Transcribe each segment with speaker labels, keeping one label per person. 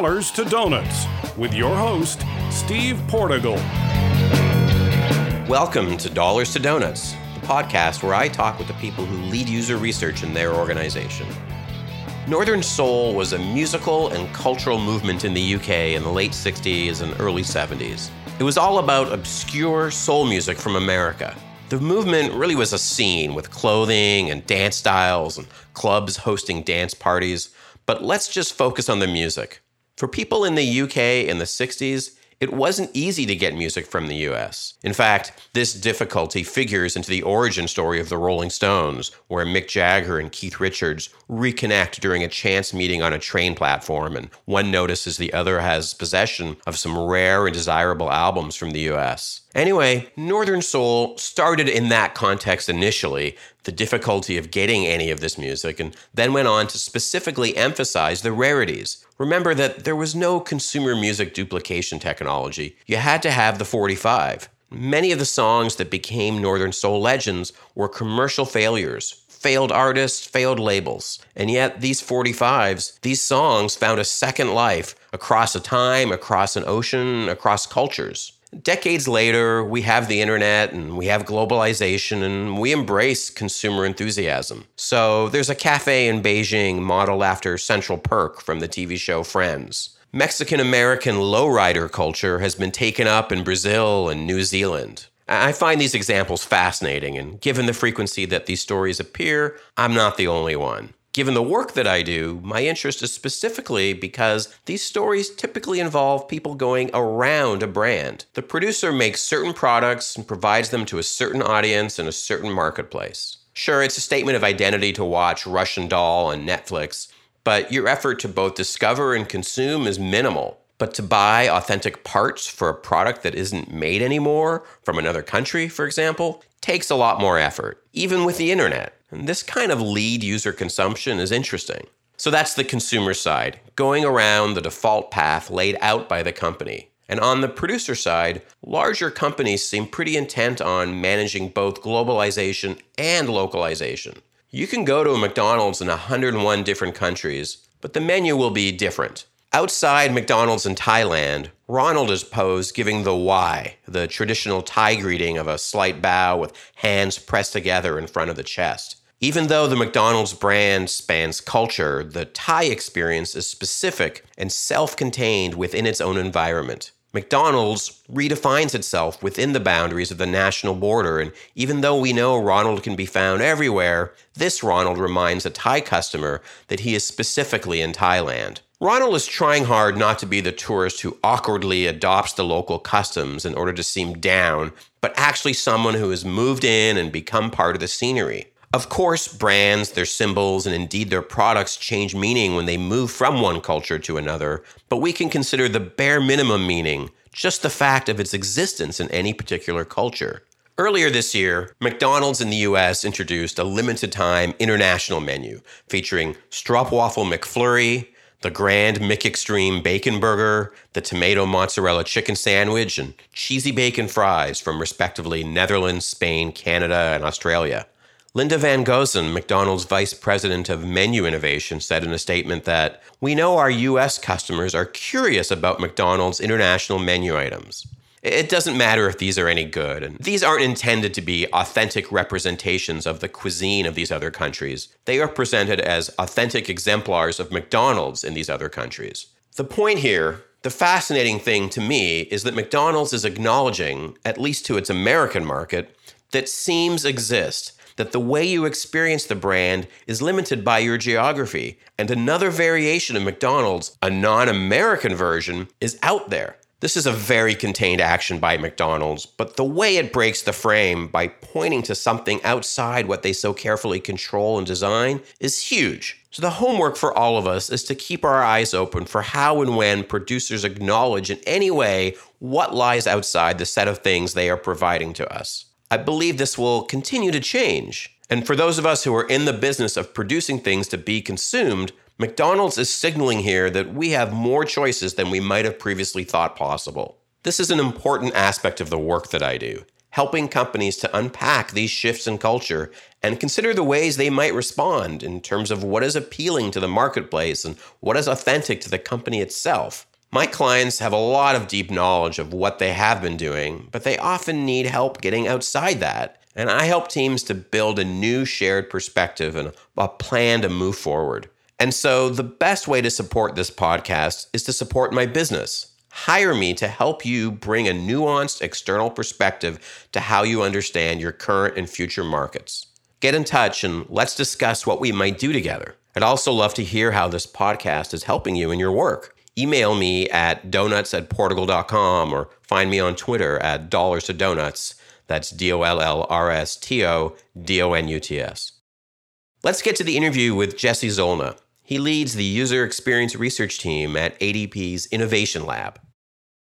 Speaker 1: Dollars to Donuts with your host, Steve Portigal.
Speaker 2: Welcome to Dollars to Donuts, the podcast where I talk with the people who lead user research in their organization. Northern Soul was a musical and cultural movement in the UK in the late 60s and early 70s. It was all about obscure soul music from America. The movement really was a scene with clothing and dance styles and clubs hosting dance parties, but let's just focus on the music. For people in the UK in the 60s, it wasn't easy to get music from the US. In fact, this difficulty figures into the origin story of the Rolling Stones, where Mick Jagger and Keith Richards reconnect during a chance meeting on a train platform, and one notices the other has possession of some rare and desirable albums from the US. Anyway, Northern Soul started in that context initially, the difficulty of getting any of this music, and then went on to specifically emphasize the rarities. Remember that there was no consumer music duplication technology. You had to have the 45. Many of the songs that became Northern Soul legends were commercial failures, failed artists, failed labels. And yet, these 45s, these songs found a second life across a time, across an ocean, across cultures. Decades later, we have the internet and we have globalization and we embrace consumer enthusiasm. So there's a cafe in Beijing modeled after Central Perk from the TV show Friends. Mexican American lowrider culture has been taken up in Brazil and New Zealand. I find these examples fascinating, and given the frequency that these stories appear, I'm not the only one. Given the work that I do, my interest is specifically because these stories typically involve people going around a brand. The producer makes certain products and provides them to a certain audience in a certain marketplace. Sure, it's a statement of identity to watch Russian Doll on Netflix, but your effort to both discover and consume is minimal. But to buy authentic parts for a product that isn't made anymore from another country, for example, takes a lot more effort, even with the internet. And this kind of lead user consumption is interesting. So that's the consumer side, going around the default path laid out by the company. And on the producer side, larger companies seem pretty intent on managing both globalization and localization. You can go to a McDonald's in 101 different countries, but the menu will be different. Outside McDonald's in Thailand, Ronald is posed giving the wai, the traditional Thai greeting of a slight bow with hands pressed together in front of the chest. Even though the McDonald's brand spans culture, the Thai experience is specific and self contained within its own environment. McDonald's redefines itself within the boundaries of the national border, and even though we know Ronald can be found everywhere, this Ronald reminds a Thai customer that he is specifically in Thailand. Ronald is trying hard not to be the tourist who awkwardly adopts the local customs in order to seem down, but actually someone who has moved in and become part of the scenery. Of course, brands, their symbols, and indeed their products change meaning when they move from one culture to another, but we can consider the bare minimum meaning just the fact of its existence in any particular culture. Earlier this year, McDonald's in the US introduced a limited time international menu featuring Stroopwafel McFlurry, the Grand McExtreme Bacon Burger, the Tomato Mozzarella Chicken Sandwich, and cheesy bacon fries from respectively Netherlands, Spain, Canada, and Australia. Linda VanGosen, McDonald's vice president of menu innovation, said in a statement that we know our U.S. customers are curious about McDonald's international menu items. It doesn't matter if these are any good, and these aren't intended to be authentic representations of the cuisine of these other countries. They are presented as authentic exemplars of McDonald's in these other countries. The point here, the fascinating thing to me, is that McDonald's is acknowledging, at least to its American market, that seams exist that the way you experience the brand is limited by your geography. And another variation of McDonald's, a non American version, is out there. This is a very contained action by McDonald's, but the way it breaks the frame by pointing to something outside what they so carefully control and design is huge. So, the homework for all of us is to keep our eyes open for how and when producers acknowledge in any way what lies outside the set of things they are providing to us. I believe this will continue to change. And for those of us who are in the business of producing things to be consumed, McDonald's is signaling here that we have more choices than we might have previously thought possible. This is an important aspect of the work that I do. helping companies to unpack these shifts in culture and consider the ways they might respond in terms of what is appealing to the marketplace and what is authentic to the company itself. My clients have a lot of deep knowledge of what they have been doing, but they often need help getting outside that. And I help teams to build a new shared perspective and a plan to move forward. And so the best way to support this podcast is to support my business. Hire me to help you bring a nuanced external perspective to how you understand your current and future markets. Get in touch and let's discuss what we might do together. I'd also love to hear how this podcast is helping you in your work email me at donuts at portigal.com or find me on Twitter at dollars to donuts. That's D O L L R S T O D O N U T S. Let's get to the interview with Jesse Zolna. He leads the user experience research team at ADP's Innovation Lab.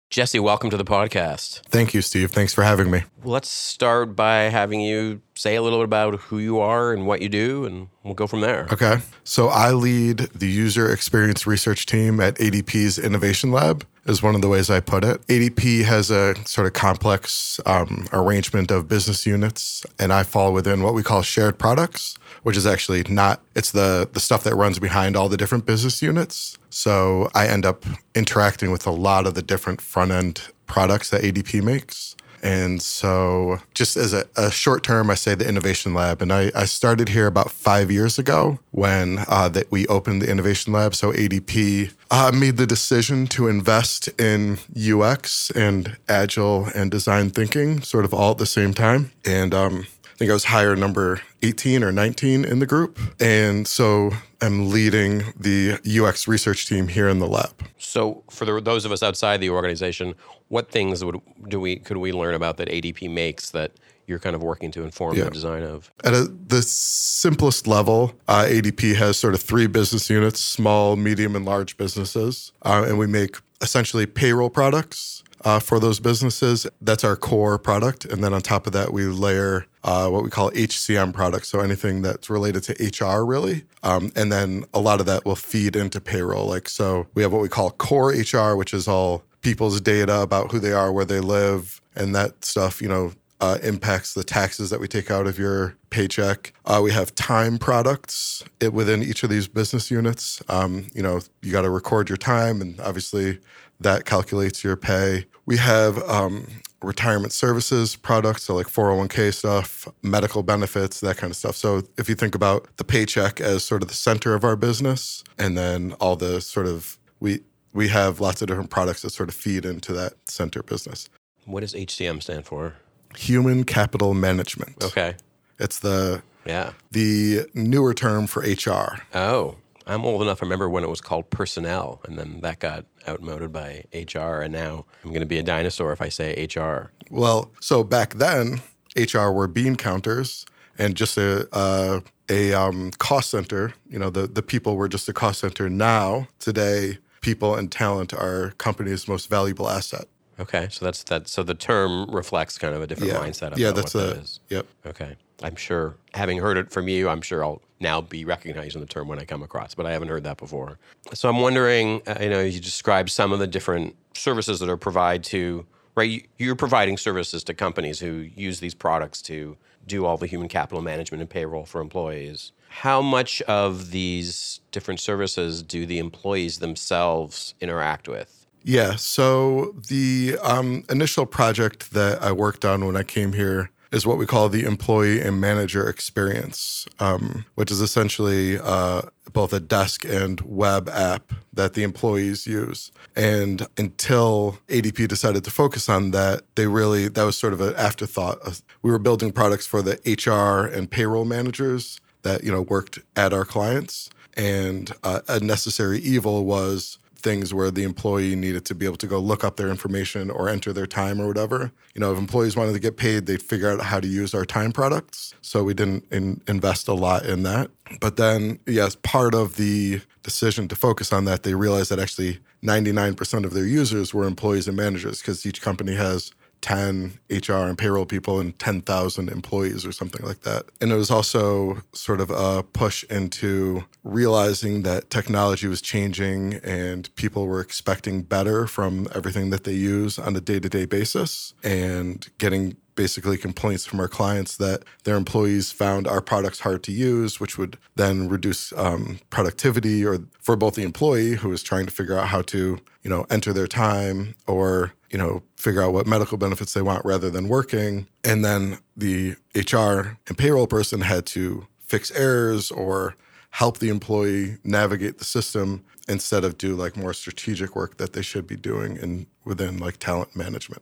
Speaker 2: Jesse, welcome to the podcast.
Speaker 3: Thank you, Steve. Thanks for having me.
Speaker 2: Let's start by having you say a little bit about who you are and what you do, and we'll go from there.
Speaker 3: Okay. So I lead the user experience research team at ADP's Innovation Lab is one of the ways I put it. ADP has a sort of complex um, arrangement of business units, and I fall within what we call shared products, which is actually not, it's the, the stuff that runs behind all the different business units. So I end up interacting with a lot of the different front end products that ADP makes. And so, just as a, a, short term, I say the Innovation Lab. And I, I started here about five years ago when uh, that we opened the Innovation Lab. So ADP uh, made the decision to invest in UX and agile and design thinking, sort of all at the same time. And um, I think I was hire number 18 or 19 in the group. And so I'm leading the UX research team here in the lab.
Speaker 2: So, for the, those of us outside the organization, what things would do we could we learn about that ADP makes that you're kind of working to inform yeah. the design of?
Speaker 3: At a, the simplest level, uh, ADP has sort of three business units: small, medium, and large businesses, uh, and we make essentially payroll products. Uh, for those businesses. That's our core product. And then on top of that, we layer uh, what we call HCM products. So anything that's related to HR, really. Um, and then a lot of that will feed into payroll. Like, so we have what we call core HR, which is all people's data about who they are, where they live, and that stuff, you know, uh, impacts the taxes that we take out of your paycheck. Uh, we have time products within each of these business units. Um, you know, you got to record your time, and obviously that calculates your pay. We have um, retirement services products, so like 401k stuff, medical benefits, that kind of stuff. So if you think about the paycheck as sort of the center of our business, and then all the sort of we we have lots of different products that sort of feed into that center business.
Speaker 2: What does HCM stand for?
Speaker 3: Human Capital Management.
Speaker 2: Okay.
Speaker 3: It's the
Speaker 2: yeah
Speaker 3: the newer term for HR.
Speaker 2: Oh, I'm old enough I remember when it was called personnel, and then that got outmoded by HR, and now I'm going to be a dinosaur if I say HR.
Speaker 3: Well, so back then, HR were bean counters and just a, a a um, cost center. You know, the the people were just a cost center. Now, today, people and talent are company's most valuable asset.
Speaker 2: Okay, so that's that. So the term reflects kind of a different
Speaker 3: yeah.
Speaker 2: mindset.
Speaker 3: yeah, that's
Speaker 2: what
Speaker 3: a,
Speaker 2: that is.
Speaker 3: Yep.
Speaker 2: Okay, I'm sure. Having heard it from you, I'm sure I'll now be recognizing the term when I come across. But I haven't heard that before. So I'm wondering. Uh, you know, you described some of the different services that are provided to. Right, you're providing services to companies who use these products to do all the human capital management and payroll for employees. How much of these different services do the employees themselves interact with?
Speaker 3: Yeah. So the um, initial project that I worked on when I came here is what we call the employee and manager experience, um, which is essentially uh, both a desk and web app that the employees use. And until ADP decided to focus on that, they really, that was sort of an afterthought. We were building products for the HR and payroll managers that, you know, worked at our clients. And uh, a necessary evil was things where the employee needed to be able to go look up their information or enter their time or whatever. You know, if employees wanted to get paid, they'd figure out how to use our time products. So we didn't in, invest a lot in that. But then, yes, part of the decision to focus on that, they realized that actually 99% of their users were employees and managers because each company has 10 HR and payroll people and 10,000 employees or something like that. And it was also sort of a push into realizing that technology was changing and people were expecting better from everything that they use on a day to day basis and getting basically complaints from our clients that their employees found our products hard to use, which would then reduce um, productivity or for both the employee who is trying to figure out how to, you know, enter their time or, you know, figure out what medical benefits they want rather than working. And then the HR and payroll person had to fix errors or help the employee navigate the system instead of do like more strategic work that they should be doing in within like talent management.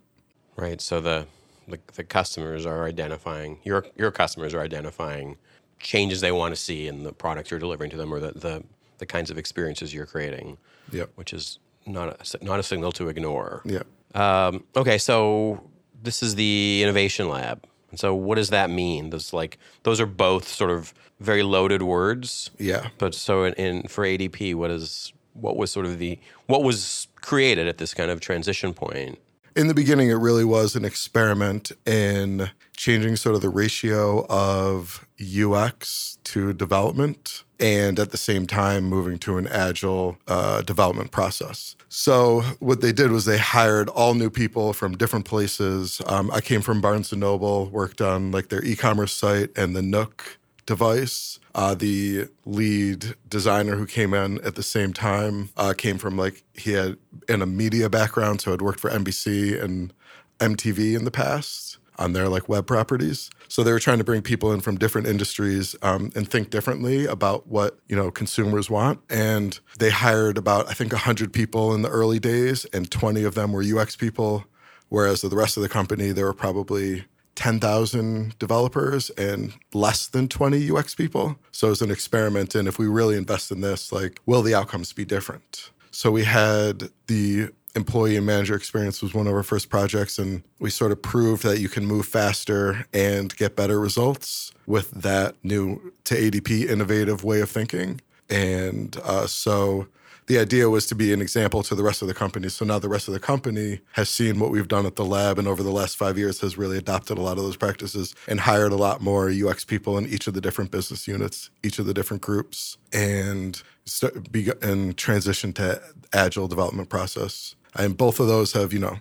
Speaker 2: Right. So the the, the customers are identifying your your customers are identifying changes they want to see in the products you're delivering to them or the the, the kinds of experiences you're creating.
Speaker 3: Yep.
Speaker 2: Which is not a, not a signal to ignore.
Speaker 3: Yeah.
Speaker 2: Um, okay, so this is the innovation lab. And so what does that mean? Those like those are both sort of very loaded words.
Speaker 3: Yeah.
Speaker 2: But so in, in for ADP, what is what was sort of the what was created at this kind of transition point?
Speaker 3: In the beginning, it really was an experiment in changing sort of the ratio of UX to development and at the same time moving to an agile uh, development process. So what they did was they hired all new people from different places. Um, I came from Barnes Noble, worked on like their e-commerce site and the Nook device. Uh, the lead designer who came in at the same time uh, came from like he had in a media background, so had worked for NBC and MTV in the past on their like web properties. So they were trying to bring people in from different industries um, and think differently about what you know consumers want. And they hired about I think 100 people in the early days, and 20 of them were UX people. Whereas the rest of the company, there were probably 10,000 developers and less than 20 UX people. So it's an experiment. And if we really invest in this, like, will the outcomes be different? So we had the employee and manager experience was one of our first projects and we sort of proved that you can move faster and get better results with that new to adp innovative way of thinking and uh, so the idea was to be an example to the rest of the company. So now the rest of the company has seen what we've done at the lab and over the last five years has really adopted a lot of those practices and hired a lot more UX people in each of the different business units, each of the different groups, and start, be, and transition to agile development process. And both of those have, you know,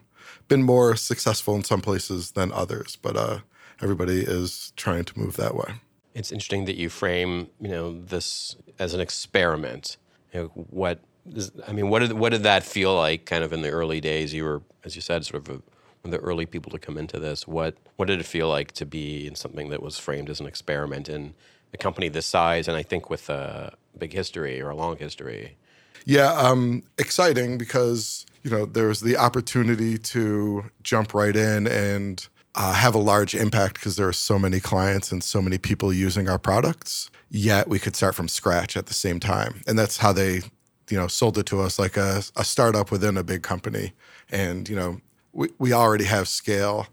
Speaker 3: been more successful in some places than others, but uh, everybody is trying to move that way.
Speaker 2: It's interesting that you frame, you know, this as an experiment. You know, what I mean, what did what did that feel like? Kind of in the early days, you were, as you said, sort of a, one of the early people to come into this. What what did it feel like to be in something that was framed as an experiment in a company this size, and I think with a big history or a long history?
Speaker 3: Yeah, um, exciting because you know there's the opportunity to jump right in and uh, have a large impact because there are so many clients and so many people using our products. Yet we could start from scratch at the same time, and that's how they you know sold it to us like a, a startup within a big company. And you know we, we already have scale.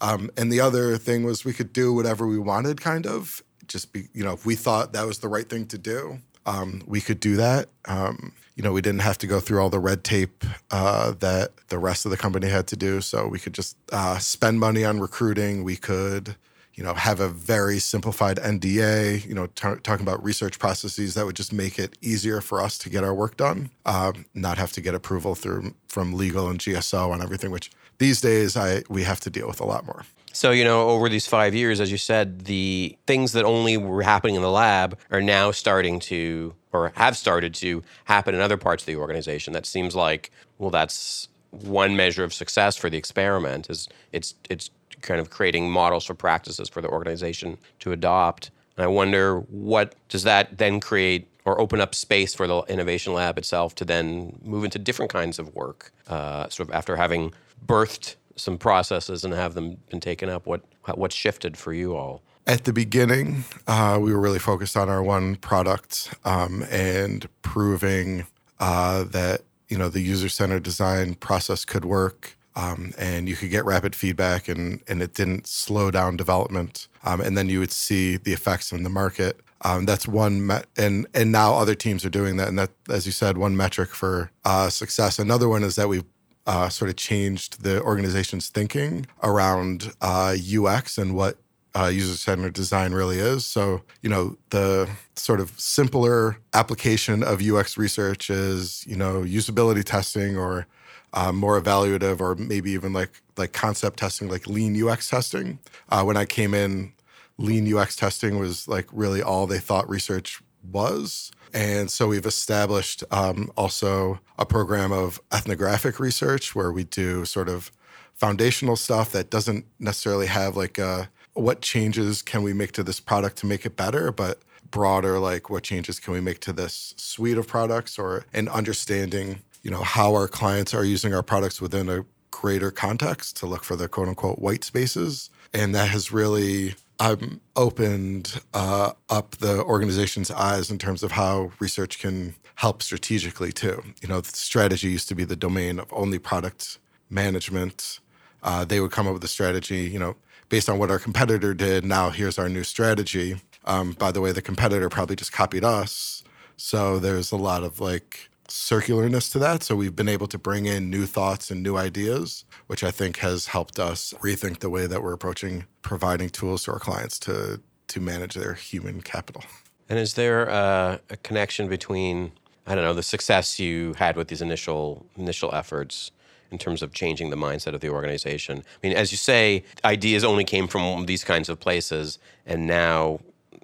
Speaker 3: Um, and the other thing was we could do whatever we wanted kind of just be you know if we thought that was the right thing to do um, we could do that. Um, you know we didn't have to go through all the red tape uh, that the rest of the company had to do. So we could just uh, spend money on recruiting. We could you know, have a very simplified NDA, you know, t- talking about research processes that would just make it easier for us to get our work done, um, not have to get approval through from legal and GSO and everything, which these days I we have to deal with a lot more.
Speaker 2: So, you know, over these five years, as you said, the things that only were happening in the lab are now starting to, or have started to happen in other parts of the organization. That seems like, well, that's one measure of success for the experiment is it's it's kind of creating models for practices for the organization to adopt. And I wonder what does that then create or open up space for the innovation lab itself to then move into different kinds of work, uh, sort of after having birthed some processes and have them been taken up. What what's shifted for you all?
Speaker 3: At the beginning, uh, we were really focused on our one product um, and proving uh, that you know the user centered design process could work um, and you could get rapid feedback and, and it didn't slow down development. Um, and then you would see the effects in the market. Um, that's one, me- and and now other teams are doing that. And that, as you said, one metric for uh, success. Another one is that we've uh, sort of changed the organization's thinking around uh, UX and what uh, user centered design really is. So, you know, the sort of simpler application of UX research is, you know, usability testing or uh, more evaluative or maybe even like like concept testing, like lean UX testing. Uh, when I came in, lean UX testing was like really all they thought research was. And so we've established um, also a program of ethnographic research where we do sort of foundational stuff that doesn't necessarily have like a, what changes can we make to this product to make it better, but broader like what changes can we make to this suite of products or an understanding you know how our clients are using our products within a greater context to look for the quote unquote white spaces and that has really um, opened uh, up the organization's eyes in terms of how research can help strategically too. You know, strategy used to be the domain of only product management. Uh, they would come up with a strategy, you know, based on what our competitor did. Now here's our new strategy. Um, by the way, the competitor probably just copied us. So there's a lot of like circularness to that. So we've been able to bring in new thoughts and new ideas, which I think has helped us rethink the way that we're approaching providing tools to our clients to to manage their human capital.
Speaker 2: And is there a, a connection between I don't know the success you had with these initial initial efforts in terms of changing the mindset of the organization? I mean, as you say, ideas only came from these kinds of places, and now,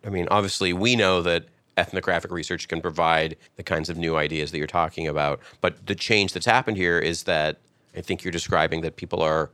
Speaker 2: I mean, obviously, we know that ethnographic research can provide the kinds of new ideas that you're talking about. But the change that's happened here is that I think you're describing that people are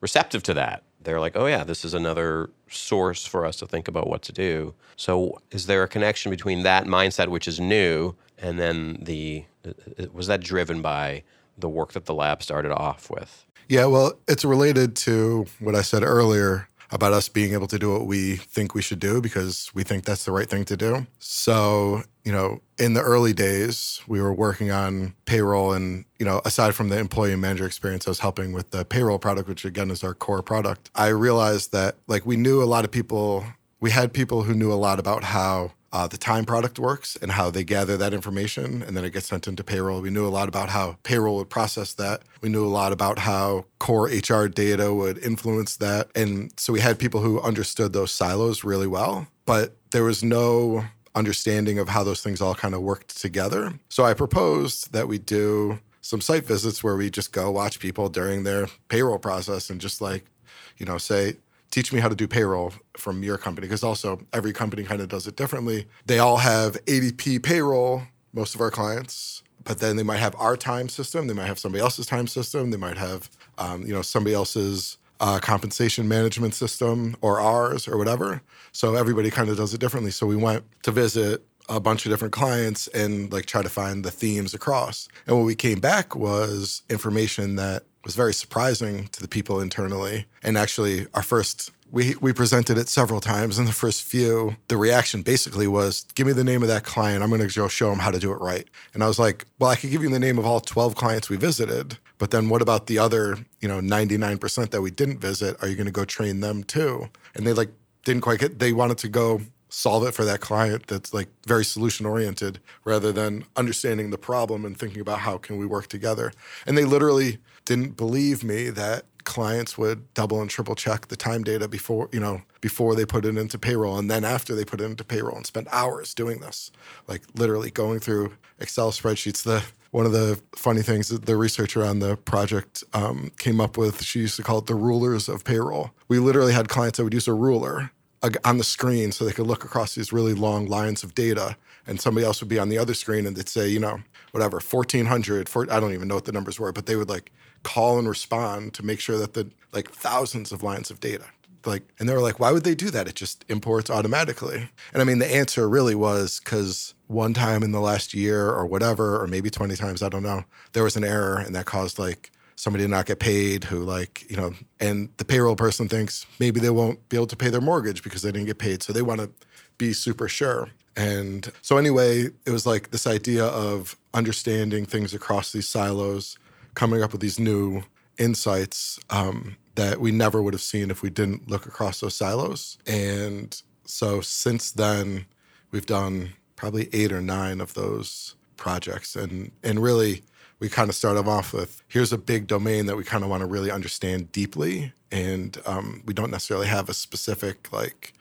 Speaker 2: receptive to that. They're like, oh, yeah, this is another source for us to think about what to do. So, is there a connection between that mindset, which is new, and then the uh, was that driven by the work that the lab started off with?
Speaker 3: Yeah, well, it's related to what I said earlier about us being able to do what we think we should do because we think that's the right thing to do. So, you know, in the early days, we were working on payroll and, you know, aside from the employee and manager experience, I was helping with the payroll product, which again is our core product. I realized that like we knew a lot of people, we had people who knew a lot about how uh, the time product works and how they gather that information and then it gets sent into payroll. We knew a lot about how payroll would process that. We knew a lot about how core HR data would influence that. And so we had people who understood those silos really well, but there was no understanding of how those things all kind of worked together. So I proposed that we do some site visits where we just go watch people during their payroll process and just like, you know, say, teach me how to do payroll from your company because also every company kind of does it differently. They all have ADP payroll, most of our clients, but then they might have our time system, they might have somebody else's time system, they might have um, you know somebody else's uh, compensation management system or ours or whatever. So everybody kind of does it differently. So we went to visit a bunch of different clients and like try to find the themes across. And what we came back was information that was very surprising to the people internally. And actually, our first we we presented it several times. In the first few, the reaction basically was, "Give me the name of that client. I'm going to show them how to do it right." And I was like, "Well, I could give you the name of all 12 clients we visited, but then what about the other, you know, 99% that we didn't visit? Are you going to go train them too?" And they like didn't quite get. They wanted to go solve it for that client that's like very solution oriented rather than understanding the problem and thinking about how can we work together and they literally didn't believe me that clients would double and triple check the time data before you know before they put it into payroll and then after they put it into payroll and spend hours doing this. Like literally going through excel spreadsheets. The one of the funny things that the researcher on the project um, came up with she used to call it the rulers of payroll. We literally had clients that would use a ruler on the screen so they could look across these really long lines of data and somebody else would be on the other screen and they'd say you know whatever 1400 4, i don't even know what the numbers were but they would like call and respond to make sure that the like thousands of lines of data like and they were like why would they do that? It just imports automatically. And i mean the answer really was because one time in the last year or whatever or maybe 20 times i don't know there was an error and that caused like somebody to not get paid who like you know and the payroll person thinks maybe they won't be able to pay their mortgage because they didn't get paid so they want to be super sure. And so anyway it was like this idea of understanding things across these silos coming up with these new insights um, that we never would have seen if we didn't look across those silos. And so since then we've done probably eight or nine of those projects. And and really we kind of started off with here's a big domain that we kind of want to really understand deeply. And um, we don't necessarily have a specific like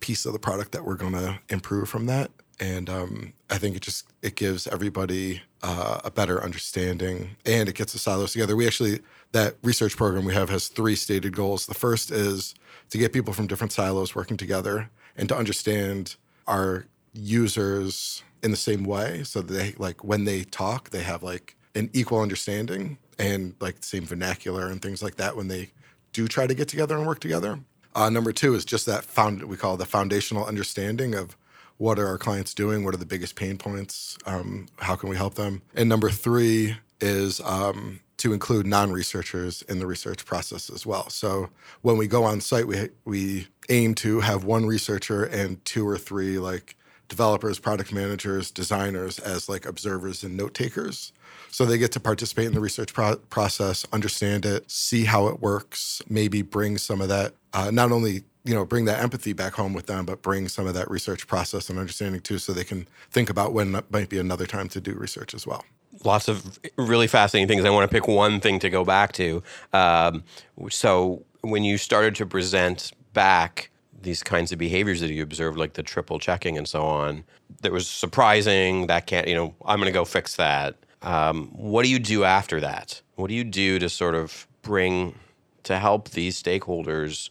Speaker 3: piece of the product that we're going to improve from that and um, I think it just it gives everybody uh, a better understanding, and it gets the silos together. We actually that research program we have has three stated goals. The first is to get people from different silos working together and to understand our users in the same way, so that they like when they talk, they have like an equal understanding and like the same vernacular and things like that when they do try to get together and work together. Uh, number two is just that found we call the foundational understanding of what are our clients doing, what are the biggest pain points, um, how can we help them, and number three is um, to include non-researchers in the research process as well. So when we go on site, we we aim to have one researcher and two or three like developers, product managers, designers as like observers and note takers. So they get to participate in the research pro- process, understand it, see how it works, maybe bring some of that, uh, not only you know bring that empathy back home with them, but bring some of that research process and understanding too, so they can think about when might be another time to do research as well.
Speaker 2: Lots of really fascinating things. I want to pick one thing to go back to. Um, so when you started to present back these kinds of behaviors that you observed, like the triple checking and so on, that was surprising. That can't, you know, I'm going to go fix that. Um, what do you do after that? What do you do to sort of bring to help these stakeholders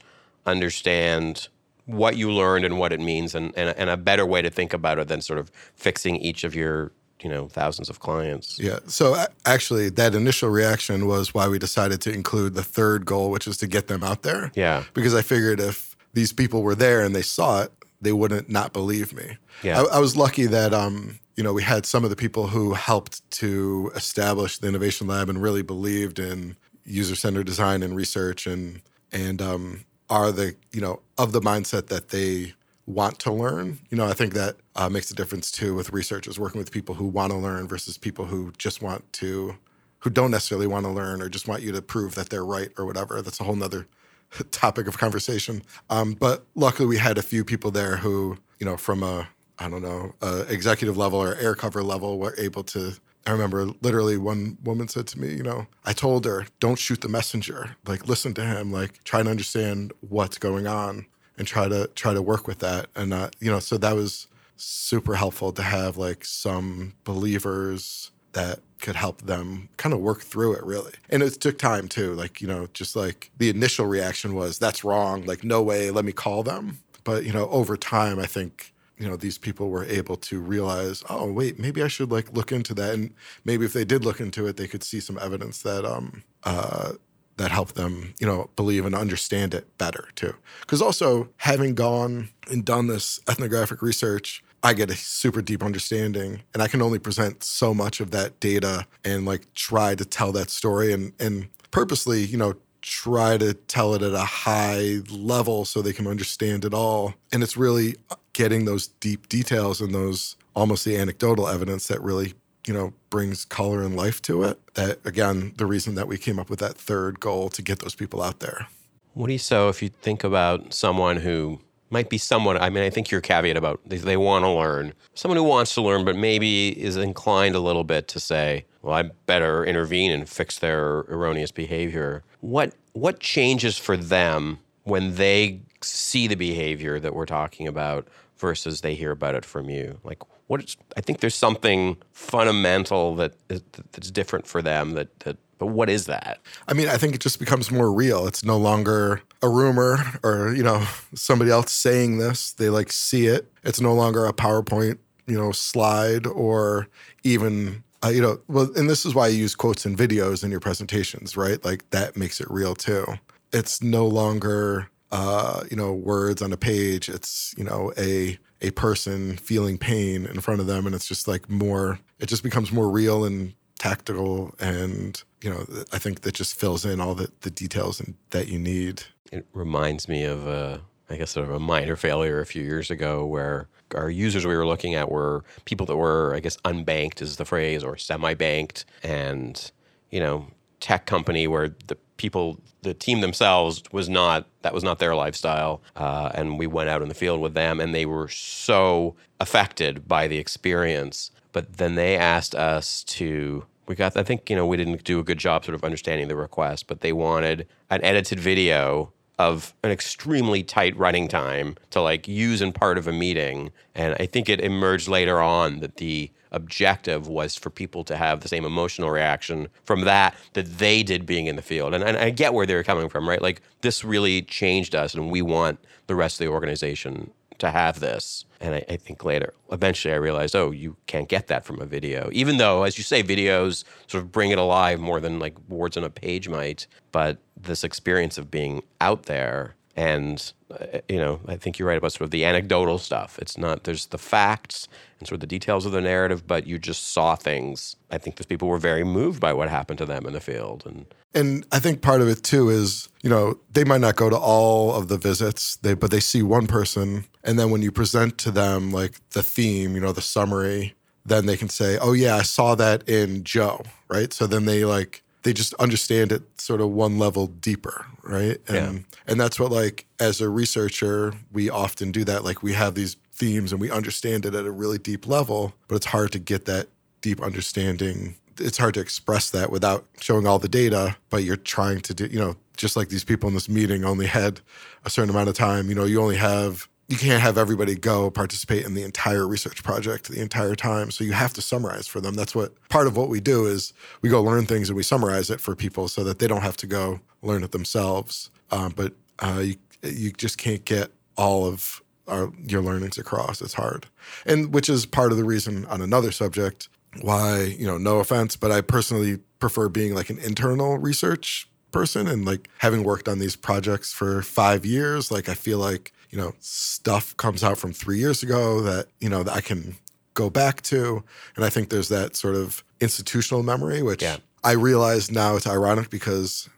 Speaker 2: understand what you learned and what it means, and, and, and a better way to think about it than sort of fixing each of your you know thousands of clients.
Speaker 3: Yeah. So actually, that initial reaction was why we decided to include the third goal, which is to get them out there.
Speaker 2: Yeah.
Speaker 3: Because I figured if these people were there and they saw it, they wouldn't not believe me.
Speaker 2: Yeah.
Speaker 3: I, I was lucky that um, you know we had some of the people who helped to establish the innovation lab and really believed in user centered design and research and and um, are the you know of the mindset that they want to learn. You know, I think that uh, makes a difference too with researchers working with people who want to learn versus people who just want to, who don't necessarily want to learn or just want you to prove that they're right or whatever. That's a whole nother topic of conversation. Um, but luckily, we had a few people there who, you know, from a I don't know, executive level or air cover level, were able to. I remember literally one woman said to me, you know, I told her, don't shoot the messenger. Like, listen to him. Like, try to understand what's going on and try to try to work with that. And uh, you know, so that was super helpful to have like some believers that could help them kind of work through it really. And it took time too. Like, you know, just like the initial reaction was that's wrong, like no way, let me call them. But, you know, over time I think you know these people were able to realize oh wait maybe i should like look into that and maybe if they did look into it they could see some evidence that um uh that helped them, you know, believe and understand it better too. Because also having gone and done this ethnographic research, I get a super deep understanding, and I can only present so much of that data and like try to tell that story and and purposely, you know, try to tell it at a high level so they can understand it all. And it's really getting those deep details and those almost the anecdotal evidence that really you know, brings color and life to it. That again, the reason that we came up with that third goal to get those people out there.
Speaker 2: What do you so if you think about someone who might be someone I mean, I think your caveat about they, they want to learn. Someone who wants to learn but maybe is inclined a little bit to say, well, I better intervene and fix their erroneous behavior. What what changes for them when they see the behavior that we're talking about versus they hear about it from you? Like what is, I think there's something fundamental that that's different for them. That that, but what is that?
Speaker 3: I mean, I think it just becomes more real. It's no longer a rumor or you know somebody else saying this. They like see it. It's no longer a PowerPoint you know slide or even uh, you know well and this is why you use quotes and videos in your presentations right? Like that makes it real too. It's no longer uh, you know words on a page. It's you know a a person feeling pain in front of them and it's just like more it just becomes more real and tactical and you know i think that just fills in all the, the details and, that you need.
Speaker 2: It reminds me of a i guess sort of a minor failure a few years ago where our users we were looking at were people that were i guess unbanked is the phrase or semi-banked. And you know tech company where the people the team themselves was not that was not their lifestyle uh, and we went out in the field with them and they were so affected by the experience. But then they asked us to we got i think you know we didn't do a good job sort of understanding the request but they wanted an edited video of an extremely tight running time to like use in part of a meeting. And I think it emerged later on that the objective was for people to have the same emotional reaction from that that they did being in the field. And, and I get where they're coming from, right? Like this really changed us, and we want the rest of the organization to have this. And I, I, think later, eventually, I realized, oh, you can't get that from a video. Even though, as you say, videos sort of bring it alive more than like words on a page might. But this experience of being out there and uh, you know i think you're right about sort of the anecdotal stuff it's not there's the facts and sort of the details of the narrative but you just saw things i think those people were very moved by what happened to them in the field and
Speaker 3: and i think part of it too is you know they might not go to all of the visits they but they see one person and then when you present to them like the theme you know the summary then they can say oh yeah i saw that in joe right so then they like they just understand it sort of one level deeper, right? And yeah. and that's what like as a researcher, we often do that. Like we have these themes and we understand it at a really deep level, but it's hard to get that deep understanding. It's hard to express that without showing all the data, but you're trying to do, you know, just like these people in this meeting only had a certain amount of time, you know, you only have you can't have everybody go participate in the entire research project the entire time. So you have to summarize for them. That's what part of what we do is we go learn things and we summarize it for people so that they don't have to go learn it themselves. Um, but uh, you, you just can't get all of our, your learnings across it's hard and which is part of the reason on another subject why you know no offense but i personally prefer being like an internal research person and like having worked on these projects for five years like i feel like you know, stuff comes out from three years ago that, you know, that I can go back to. And I think there's that sort of institutional memory, which yeah. I realize now it's ironic because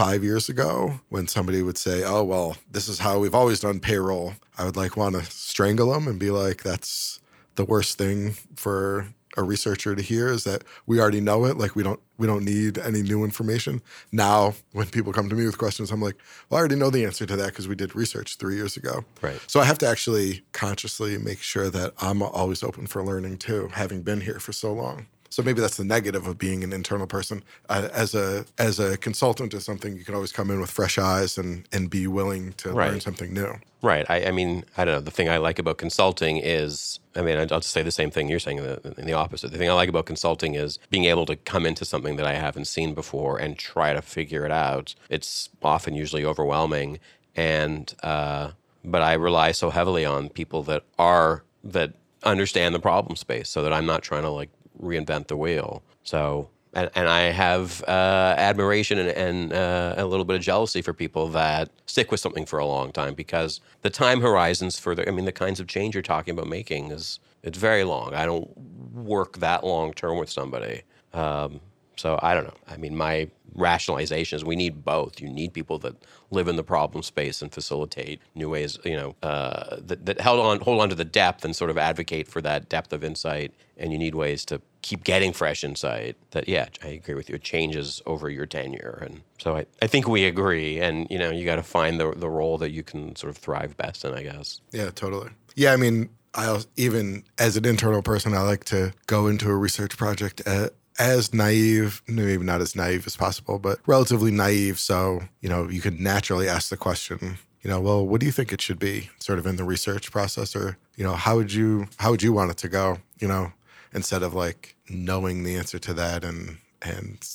Speaker 3: five years ago, when somebody would say, oh, well, this is how we've always done payroll, I would like want to strangle them and be like, that's the worst thing for a researcher to hear is that we already know it like we don't we don't need any new information. Now when people come to me with questions i'm like well i already know the answer to that because we did research three years ago.
Speaker 2: Right.
Speaker 3: So i have to actually consciously make sure that i'm always open for learning too having been here for so long so maybe that's the negative of being an internal person. Uh, as a as a consultant or something, you can always come in with fresh eyes and and be willing to right. learn something new.
Speaker 2: Right. I, I, mean, I don't know. The thing I like about consulting is, I mean, I'll just say the same thing you're saying in the opposite. The thing I like about consulting is being able to come into something that I haven't seen before and try to figure it out. It's often usually overwhelming, and uh, but I rely so heavily on people that are that understand the problem space, so that I'm not trying to like reinvent the wheel. So, and, and I have uh, admiration and, and uh, a little bit of jealousy for people that stick with something for a long time because the time horizons for the, I mean, the kinds of change you're talking about making is, it's very long. I don't work that long term with somebody. Um, so I don't know. I mean, my rationalization is we need both. You need people that live in the problem space and facilitate new ways, you know, uh, that, that hold on hold on to the depth and sort of advocate for that depth of insight. And you need ways to keep getting fresh insight. That yeah, I agree with you. It changes over your tenure, and so I, I think we agree. And you know, you got to find the the role that you can sort of thrive best in. I guess.
Speaker 3: Yeah, totally. Yeah, I mean, I even as an internal person, I like to go into a research project at, as naive, maybe not as naive as possible, but relatively naive. So, you know, you could naturally ask the question, you know, well, what do you think it should be sort of in the research process or, you know, how would you how would you want it to go, you know, instead of like knowing the answer to that and and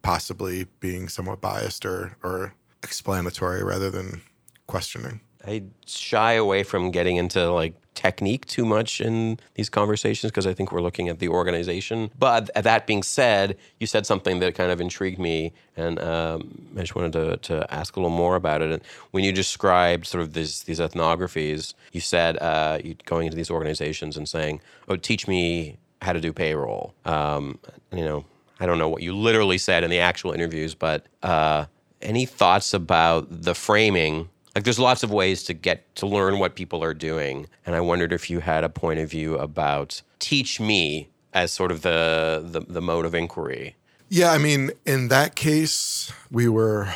Speaker 3: possibly being somewhat biased or or explanatory rather than questioning.
Speaker 2: I shy away from getting into like technique too much in these conversations because I think we're looking at the organization. But that being said, you said something that kind of intrigued me, and um, I just wanted to, to ask a little more about it. And when you described sort of these these ethnographies, you said uh, you going into these organizations and saying, "Oh, teach me how to do payroll." Um, you know, I don't know what you literally said in the actual interviews, but uh, any thoughts about the framing like there's lots of ways to get to learn what people are doing and i wondered if you had a point of view about teach me as sort of the the, the mode of inquiry.
Speaker 3: Yeah i mean in that case we were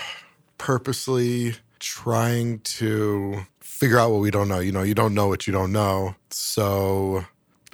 Speaker 3: purposely trying to figure out what we don't know. You know you don't know what you don't know. So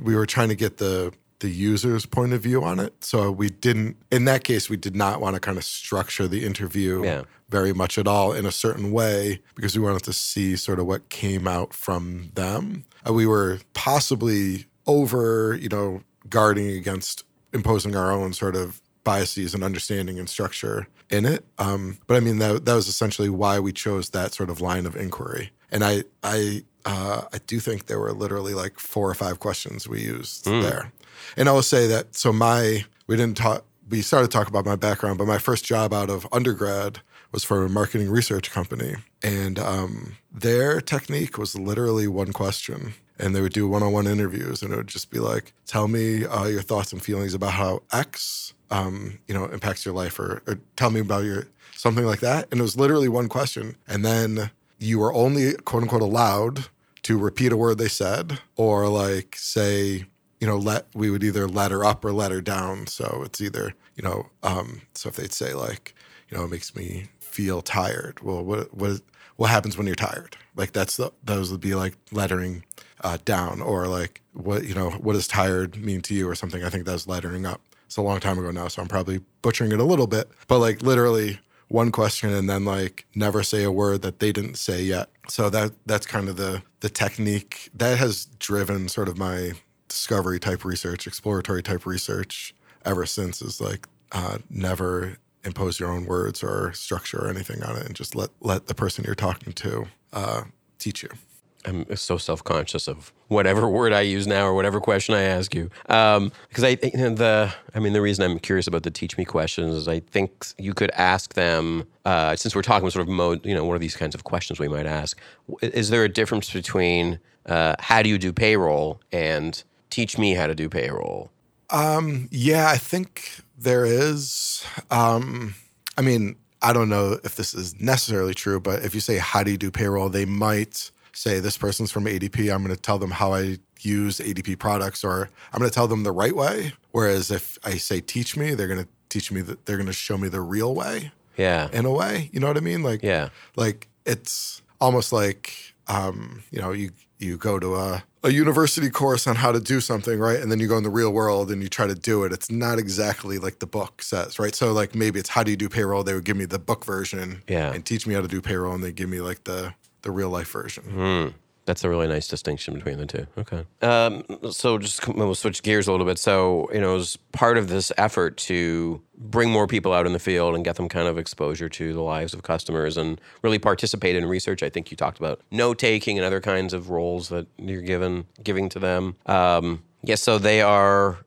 Speaker 3: we were trying to get the the user's point of view on it. So we didn't, in that case, we did not want to kind of structure the interview
Speaker 2: Yeah.
Speaker 3: very much at all in a certain way because we wanted to see sort of what came out from them. Uh, we were possibly over, you know, guarding against imposing our own sort of biases and understanding and structure in it. Um, but I mean, that, that was essentially why we chose that sort of line of inquiry. And I, I, uh, I do think there were literally like four or five questions we used there. And I will say that, so my, we didn't talk, we started to talk about my background, but my first job out of undergrad was for a marketing research company. And um, their technique was literally one question. And they would do one on one interviews, and it would just be like, tell me uh, your thoughts and feelings about how X, um, you know, impacts your life, or, or tell me about your something like that. And it was literally one question. And then you were only quote unquote allowed to repeat a word they said, or like say, you know, let we would either ladder up or ladder down. So it's either, you know, um, so if they'd say like, you know, it makes me feel tired. Well, what what what happens when you're tired? Like that's the those would be like laddering uh, down, or like what you know, what does tired mean to you, or something. I think that's laddering up. It's a long time ago now, so I'm probably butchering it a little bit, but like literally one question and then like never say a word that they didn't say yet. So that that's kind of the the technique that has driven sort of my discovery type research, exploratory type research ever since is like uh, never impose your own words or structure or anything on it and just let let the person you're talking to uh, teach you.
Speaker 2: I'm so self conscious of whatever word I use now or whatever question I ask you. Um, because I think the, I mean, the reason I'm curious about the teach me questions is I think you could ask them, uh, since we're talking sort of mode, you know, what are these kinds of questions we might ask? Is there a difference between uh, how do you do payroll and teach me how to do payroll?
Speaker 3: Yeah, I think there is. Um, I mean, I don't know if this is necessarily true, but if you say, How do you do payroll? they might say, This person's from ADP. I'm going to tell them how I use ADP products, or I'm going to tell them the right way. Whereas if I say, Teach me, they're going to teach me that they're going to show me the real way
Speaker 2: Yeah.
Speaker 3: in a way. You know what I mean? Like,
Speaker 2: Yeah.
Speaker 3: like it's almost like um, you know you you go to a, a university course on how to do something right? And then you go in the real world and you try to do it. It's not exactly like the book says right? So like maybe it's how do you do payroll? They would give me the book version
Speaker 2: Yeah.
Speaker 3: and teach me how to do payroll and they give me like the the real life version hmm.
Speaker 2: That's a really nice distinction between the two. Okay. Um, so just we'll switch gears a little bit. So you know, as part of this effort to bring more people out in the field and get them kind of exposure to the lives of customers and really participate in research, I think you talked about note taking and other kinds of roles that you're given giving to them. Um, yes, so they are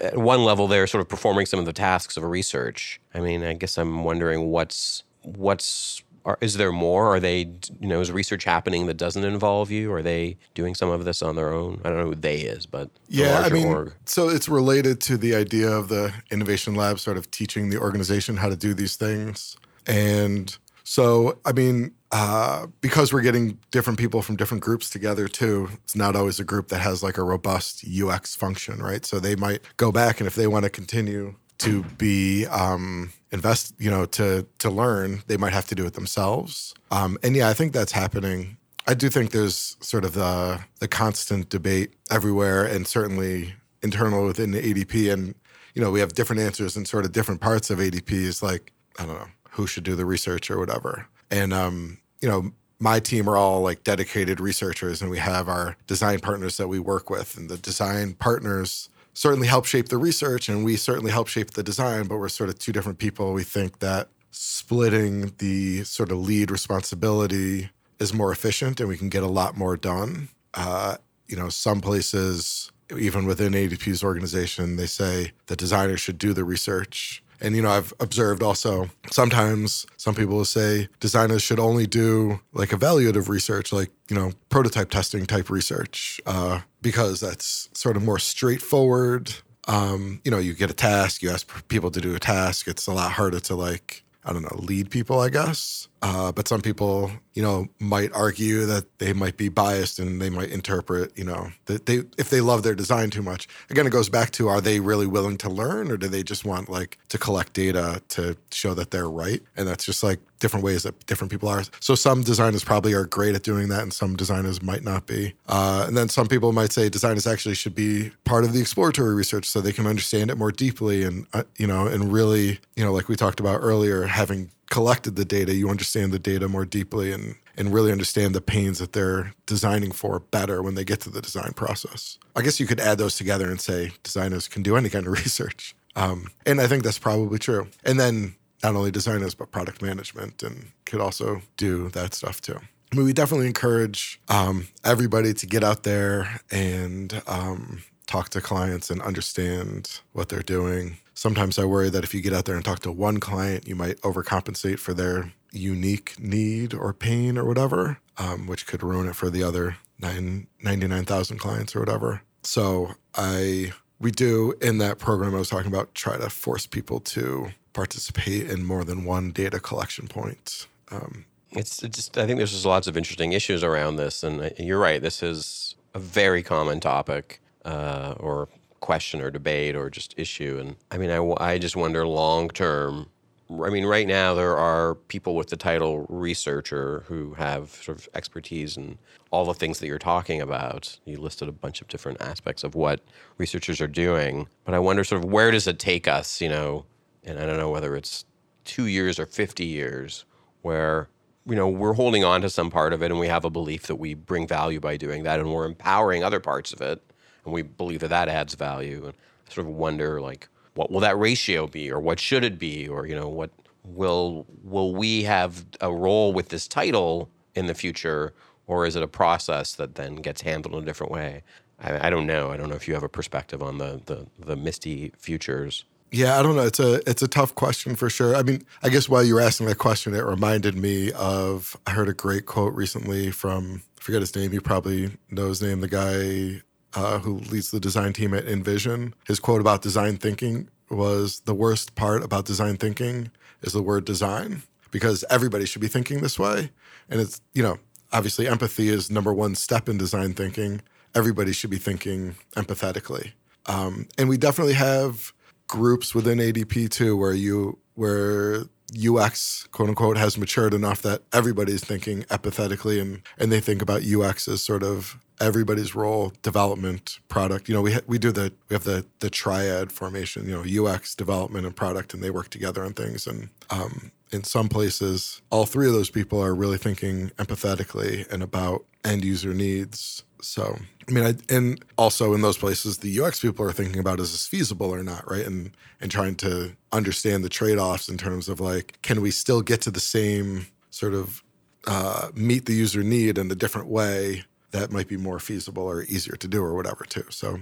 Speaker 2: at one level they're sort of performing some of the tasks of a research. I mean, I guess I'm wondering what's what's are, is there more? Are they you know is research happening that doesn't involve you? Are they doing some of this on their own? I don't know who they is, but
Speaker 3: yeah i mean
Speaker 2: org.
Speaker 3: so it's related to the idea of the innovation lab sort of teaching the organization how to do these things and so i mean uh, because we're getting different people from different groups together too it's not always a group that has like a robust ux function right so they might go back and if they want to continue to be um, invest you know to to learn they might have to do it themselves um, and yeah i think that's happening I do think there's sort of the the constant debate everywhere, and certainly internal within the ADP. And you know, we have different answers in sort of different parts of ADP. Is like I don't know who should do the research or whatever. And um, you know, my team are all like dedicated researchers, and we have our design partners that we work with, and the design partners certainly help shape the research, and we certainly help shape the design. But we're sort of two different people. We think that splitting the sort of lead responsibility is more efficient and we can get a lot more done. Uh, you know, some places, even within ADP's organization, they say the designer should do the research. And, you know, I've observed also sometimes some people will say designers should only do like evaluative research, like, you know, prototype testing type research, uh, because that's sort of more straightforward. Um, you know, you get a task, you ask people to do a task. It's a lot harder to like, I don't know, lead people, I guess. Uh, but some people, you know, might argue that they might be biased and they might interpret, you know, that they if they love their design too much. Again, it goes back to are they really willing to learn or do they just want like to collect data to show that they're right? And that's just like different ways that different people are. So some designers probably are great at doing that, and some designers might not be. Uh, and then some people might say designers actually should be part of the exploratory research so they can understand it more deeply and uh, you know and really you know like we talked about earlier having collected the data, you understand the data more deeply and and really understand the pains that they're designing for better when they get to the design process. I guess you could add those together and say designers can do any kind of research. Um, and I think that's probably true. And then not only designers, but product management and could also do that stuff too. I mean, we definitely encourage um, everybody to get out there and um, talk to clients and understand what they're doing. Sometimes I worry that if you get out there and talk to one client, you might overcompensate for their unique need or pain or whatever, um, which could ruin it for the other nine, 99,000 clients or whatever. So I we do in that program I was talking about try to force people to participate in more than one data collection point. Um,
Speaker 2: it's, it's just I think there's just lots of interesting issues around this, and uh, you're right. This is a very common topic uh, or question or debate or just issue. And I mean, I, I just wonder long term. I mean, right now there are people with the title researcher who have sort of expertise in all the things that you're talking about. You listed a bunch of different aspects of what researchers are doing, but I wonder sort of where does it take us, you know, and I don't know whether it's two years or 50 years where you know we're holding on to some part of it and we have a belief that we bring value by doing that and we're empowering other parts of it and we believe that that adds value. And sort of wonder, like, what will that ratio be, or what should it be, or you know, what will will we have a role with this title in the future, or is it a process that then gets handled in a different way? I, I don't know. I don't know if you have a perspective on the the, the misty futures.
Speaker 3: Yeah, I don't know. It's a it's a tough question for sure. I mean, I guess while you were asking that question, it reminded me of I heard a great quote recently from I forget his name. You probably know his name. The guy uh, who leads the design team at InVision, his quote about design thinking was the worst part about design thinking is the word design because everybody should be thinking this way. And it's, you know, obviously empathy is number one step in design thinking. Everybody should be thinking empathetically. Um, and we definitely have groups within ADP too where you where UX quote unquote has matured enough that everybody's thinking empathetically and and they think about UX as sort of everybody's role, development, product. You know, we ha- we do the we have the the triad formation. You know, UX, development, and product, and they work together on things. And um, in some places, all three of those people are really thinking empathetically and about end user needs. So, I mean, I, and also in those places, the UX people are thinking about is this feasible or not, right? And and trying to understand the trade offs in terms of like, can we still get to the same sort of uh, meet the user need in a different way that might be more feasible or easier to do or whatever too. So,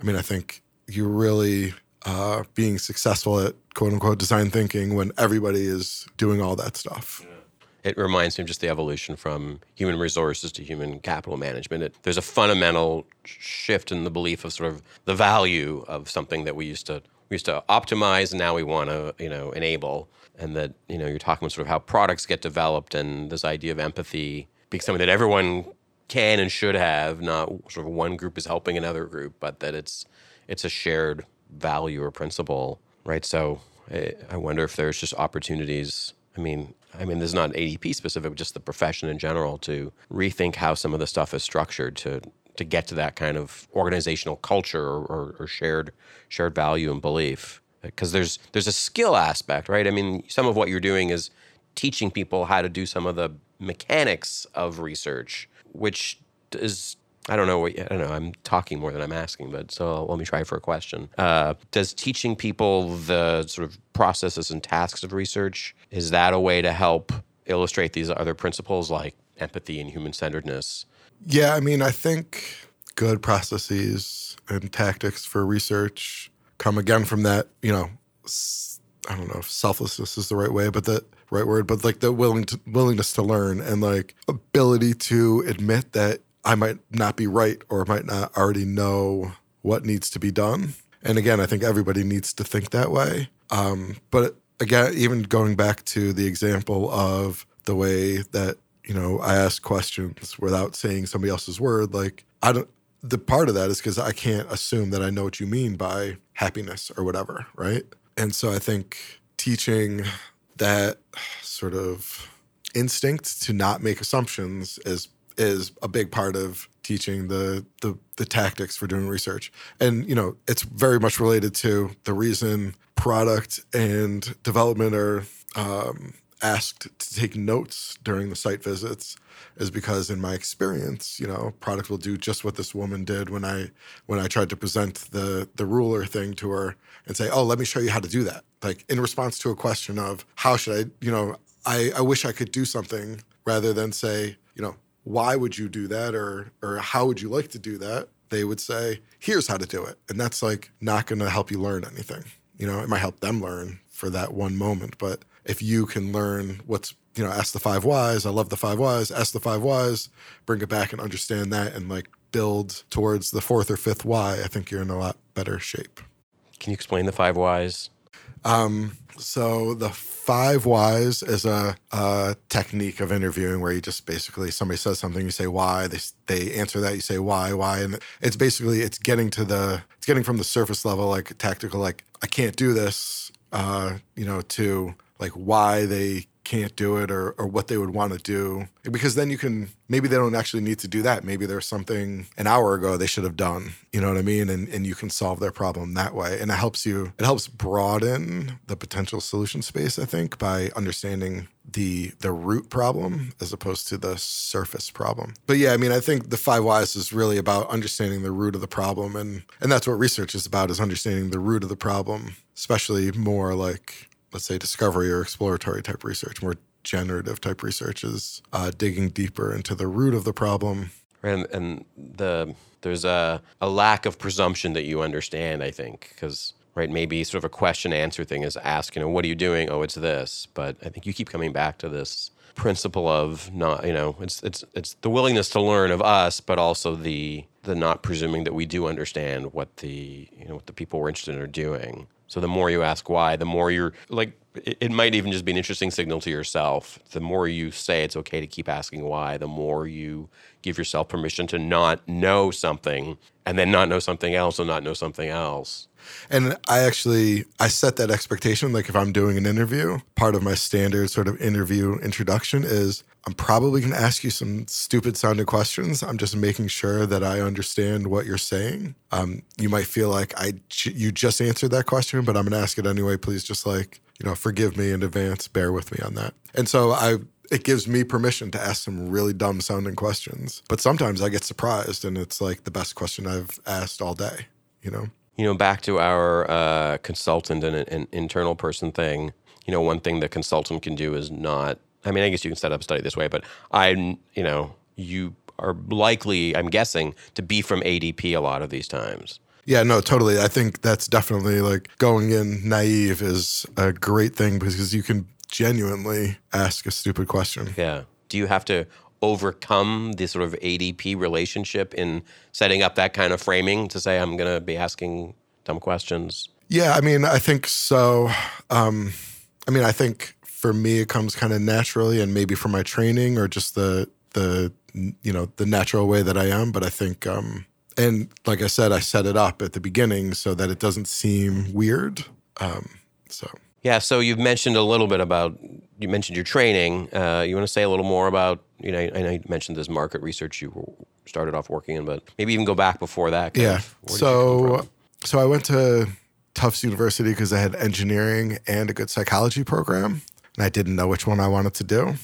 Speaker 3: I mean, I think you're really uh, being successful at quote unquote design thinking when everybody is doing all that stuff. Yeah.
Speaker 2: It reminds me of just the evolution from human resources to human capital management. It, there's a fundamental shift in the belief of sort of the value of something that we used to we used to optimize, and now we want to you know enable. And that you know you're talking about sort of how products get developed, and this idea of empathy being something that everyone can and should have, not sort of one group is helping another group, but that it's it's a shared value or principle, right? So I, I wonder if there's just opportunities. I mean, I mean, this is not ADP specific, but just the profession in general to rethink how some of the stuff is structured to to get to that kind of organizational culture or, or, or shared shared value and belief. Because there's there's a skill aspect, right? I mean, some of what you're doing is teaching people how to do some of the mechanics of research which is I don't know. I don't know. I'm talking more than I'm asking, but so let me try for a question. Uh, does teaching people the sort of processes and tasks of research is that a way to help illustrate these other principles like empathy and human centeredness?
Speaker 3: Yeah, I mean, I think good processes and tactics for research come again from that. You know, I don't know if selflessness is the right way, but the right word, but like the willing to, willingness to learn and like ability to admit that I might not be right or might not already know what needs to be done. And again, I think everybody needs to think that way. Um, but again, even going back to the example of the way that you know I ask questions without saying somebody else's word. Like I don't. The part of that is because I can't assume that I know what you mean by happiness or whatever, right? And so I think teaching that sort of instinct to not make assumptions is is a big part of teaching the, the the tactics for doing research. And you know, it's very much related to the reason product and development are um, asked to take notes during the site visits is because in my experience, you know, product will do just what this woman did when I when I tried to present the the ruler thing to her and say, "Oh, let me show you how to do that." Like in response to a question of how should I, you know, I, I wish I could do something rather than say, you know, why would you do that or or how would you like to do that? They would say, "Here's how to do it," and that's like not going to help you learn anything. You know, it might help them learn for that one moment, but if you can learn what's you know, ask the five whys. I love the five whys. Ask the five whys. Bring it back and understand that, and like build towards the fourth or fifth why. I think you're in a lot better shape.
Speaker 2: Can you explain the five whys?
Speaker 3: Um, so the five whys is a, a, technique of interviewing where you just basically somebody says something, you say why, they they answer that, you say why, why, and it's basically it's getting to the it's getting from the surface level like tactical, like I can't do this, uh, you know, to like why they can't do it or, or what they would want to do. Because then you can maybe they don't actually need to do that. Maybe there's something an hour ago they should have done. You know what i mean? And, and you can solve their problem that way. And it helps you it helps broaden the potential solution space i think by understanding the the root problem as opposed to the surface problem. But yeah i mean i think the five whys is really about understanding the root of the problem. And and that's what research is about is understanding the root of the problem especially more like let's say discovery or exploratory type research, more generative type research is uh, digging deeper into the root of the problem.
Speaker 2: And, and the there's a, a lack of presumption that you understand, I think, because right maybe sort of a question answer thing is ask, you know, what are you doing? Oh, it's this. But I think you keep coming back to this principle of not, you know, it's it's it's the willingness to learn of us, but also the the not presuming that we do understand what the you know what the people we're interested in are doing. So the more you ask why, the more you're like, it, might even just be an interesting signal to yourself. The more you say it's okay to keep asking why, the more you give yourself permission to not know something and then not know something else and not know something else.
Speaker 3: And I actually I set that expectation like if I'm doing an interview, part of my standard sort of interview introduction is I'm probably going to ask you some stupid sounding questions. I'm just making sure that I understand what you're saying. Um, you might feel like I you just answered that question, but I'm going to ask it anyway. Please just like, you know, forgive me in advance. Bear with me on that. And so I it gives me permission to ask some really dumb sounding questions. But sometimes I get surprised and it's like the best question I've asked all day, you know?
Speaker 2: You know, back to our uh, consultant and an internal person thing, you know, one thing the consultant can do is not, I mean, I guess you can set up a study this way, but I'm, you know, you are likely, I'm guessing, to be from ADP a lot of these times.
Speaker 3: Yeah, no, totally. I think that's definitely like going in naive is a great thing because you can genuinely ask a stupid question.
Speaker 2: Yeah. Do you have to overcome the sort of ADP relationship in setting up that kind of framing to say, I'm going to be asking dumb questions?
Speaker 3: Yeah, I mean, I think so. Um, I mean, I think for me, it comes kind of naturally, and maybe from my training or just the the you know the natural way that I am. But I think, um, and like I said, I set it up at the beginning so that it doesn't seem weird. Um, so
Speaker 2: yeah, so you've mentioned a little bit about you mentioned your training. Uh, you want to say a little more about you know I know you mentioned this market research you started off working in, but maybe even go back before that.
Speaker 3: Yeah. So so I went to Tufts University because I had engineering and a good psychology program, and I didn't know which one I wanted to do.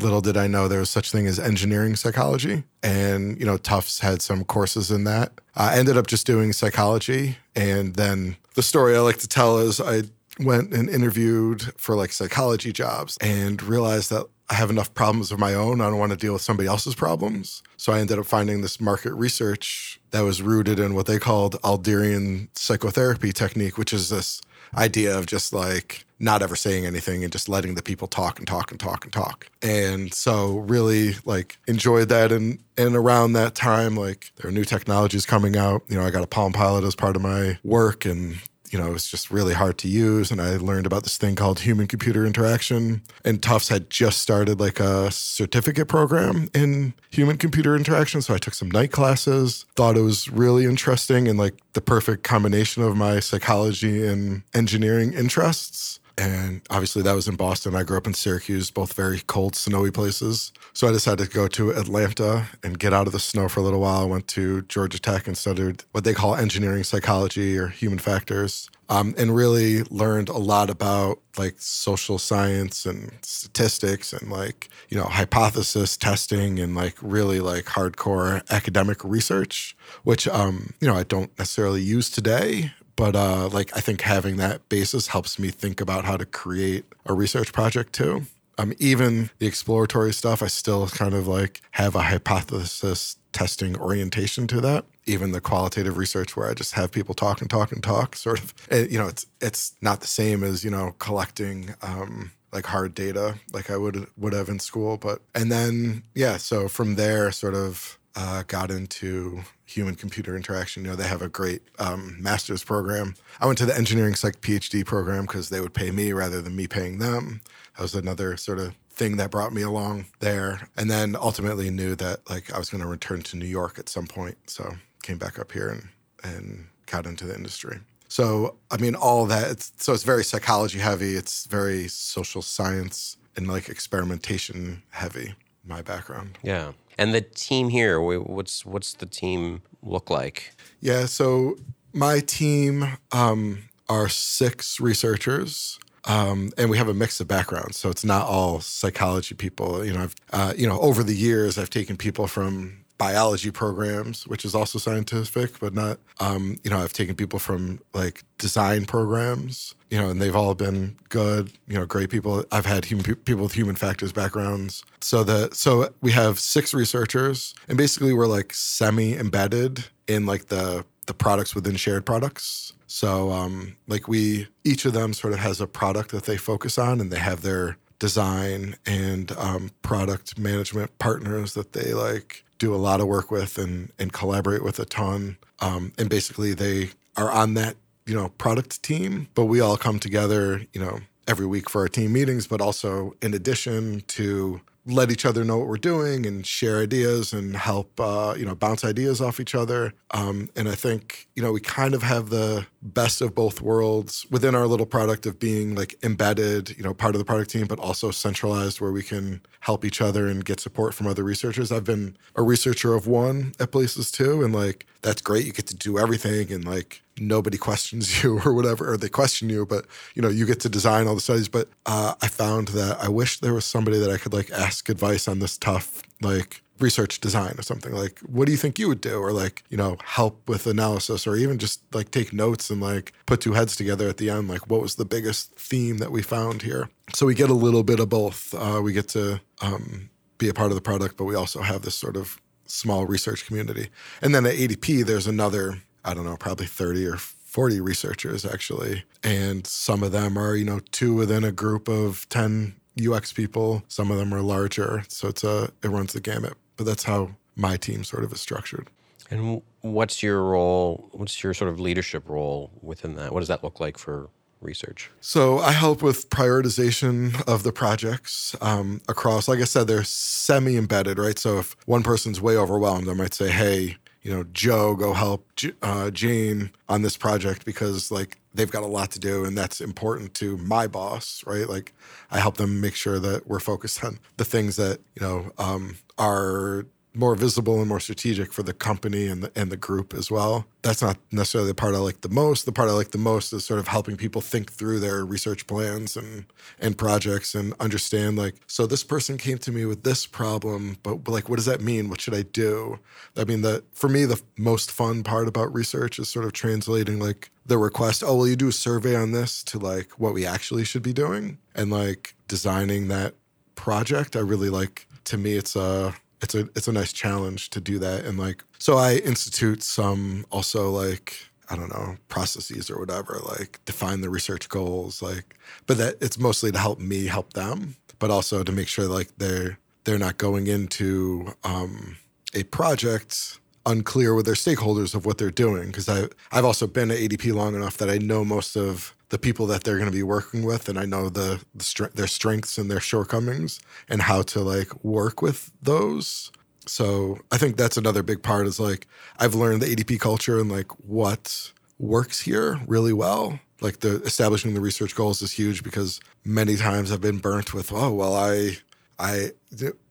Speaker 3: Little did I know there was such thing as engineering psychology, and you know Tufts had some courses in that. I ended up just doing psychology, and then the story I like to tell is I went and interviewed for like psychology jobs and realized that I have enough problems of my own. I don't want to deal with somebody else's problems. So I ended up finding this market research that was rooted in what they called Alderian psychotherapy technique, which is this idea of just like not ever saying anything and just letting the people talk and talk and talk and talk. And so really like enjoyed that and and around that time like there are new technologies coming out. You know, I got a Palm Pilot as part of my work and you know, it was just really hard to use. And I learned about this thing called human computer interaction. And Tufts had just started like a certificate program in human computer interaction. So I took some night classes, thought it was really interesting and like the perfect combination of my psychology and engineering interests. And obviously, that was in Boston. I grew up in Syracuse, both very cold, snowy places. So I decided to go to Atlanta and get out of the snow for a little while. I went to Georgia Tech and studied what they call engineering psychology or human factors. Um, and really learned a lot about like social science and statistics and like you know hypothesis testing and like really like hardcore academic research which um you know i don't necessarily use today but uh, like I think having that basis helps me think about how to create a research project too. Um, even the exploratory stuff, I still kind of like have a hypothesis testing orientation to that. Even the qualitative research where I just have people talk and talk and talk, sort of, you know, it's it's not the same as you know collecting um, like hard data like I would would have in school. But and then yeah, so from there, sort of uh, got into human computer interaction. You know, they have a great um, master's program. I went to the engineering psych PhD program because they would pay me rather than me paying them. That was another sort of thing that brought me along there. And then ultimately knew that like I was going to return to New York at some point. So came back up here and, and got into the industry. So, I mean, all that, it's, so it's very psychology heavy. It's very social science and like experimentation heavy, my background.
Speaker 2: Yeah. And the team here, what's what's the team look like?
Speaker 3: Yeah, so my team um, are six researchers. Um, and we have a mix of backgrounds, so it's not all psychology people. You know, I've uh, you know over the years I've taken people from biology programs, which is also scientific, but not, um, you know, I've taken people from like design programs, you know, and they've all been good, you know, great people. I've had human people with human factors backgrounds. So that, so we have six researchers and basically we're like semi embedded in like the, the products within shared products. So, um, like we, each of them sort of has a product that they focus on and they have their design and um, product management partners that they like do a lot of work with and and collaborate with a ton. Um, and basically, they are on that you know product team, but we all come together you know every week for our team meetings. But also, in addition to let each other know what we're doing and share ideas and help uh, you know bounce ideas off each other um, and i think you know we kind of have the best of both worlds within our little product of being like embedded you know part of the product team but also centralized where we can help each other and get support from other researchers i've been a researcher of one at places too and like that's great you get to do everything and like nobody questions you or whatever, or they question you, but you know, you get to design all the studies. But uh, I found that I wish there was somebody that I could like ask advice on this tough, like research design or something like what do you think you would do or like you know help with analysis or even just like take notes and like put two heads together at the end like what was the biggest theme that we found here so we get a little bit of both uh, we get to um, be a part of the product but we also have this sort of small research community and then at adp there's another I don't know, probably 30 or 40 researchers actually. And some of them are, you know, two within a group of 10 UX people. Some of them are larger. So it's a, it runs the gamut. But that's how my team sort of is structured.
Speaker 2: And what's your role? What's your sort of leadership role within that? What does that look like for research?
Speaker 3: So I help with prioritization of the projects um, across. Like I said, they're semi-embedded, right? So if one person's way overwhelmed, I might say, "Hey, you know, Joe, go help uh, Jane on this project because like they've got a lot to do and that's important to my boss, right? Like I help them make sure that we're focused on the things that, you know, um, are more visible and more strategic for the company and the, and the group as well. That's not necessarily the part I like the most. The part I like the most is sort of helping people think through their research plans and and projects and understand like so this person came to me with this problem, but like what does that mean? What should I do? I mean the for me the most fun part about research is sort of translating like the request, oh, will you do a survey on this to like what we actually should be doing and like designing that project. I really like to me it's a it's a it's a nice challenge to do that. And like so I institute some also like I don't know processes or whatever like define the research goals like but that it's mostly to help me help them but also to make sure like they're they're not going into um, a project unclear with their stakeholders of what they're doing. Because I I've also been at ADP long enough that I know most of the people that they're going to be working with and I know the, the their strengths and their shortcomings and how to like work with those. So I think that's another big part is like I've learned the ADP culture and like what works here really well. Like the establishing the research goals is huge because many times I've been burnt with, oh well, I I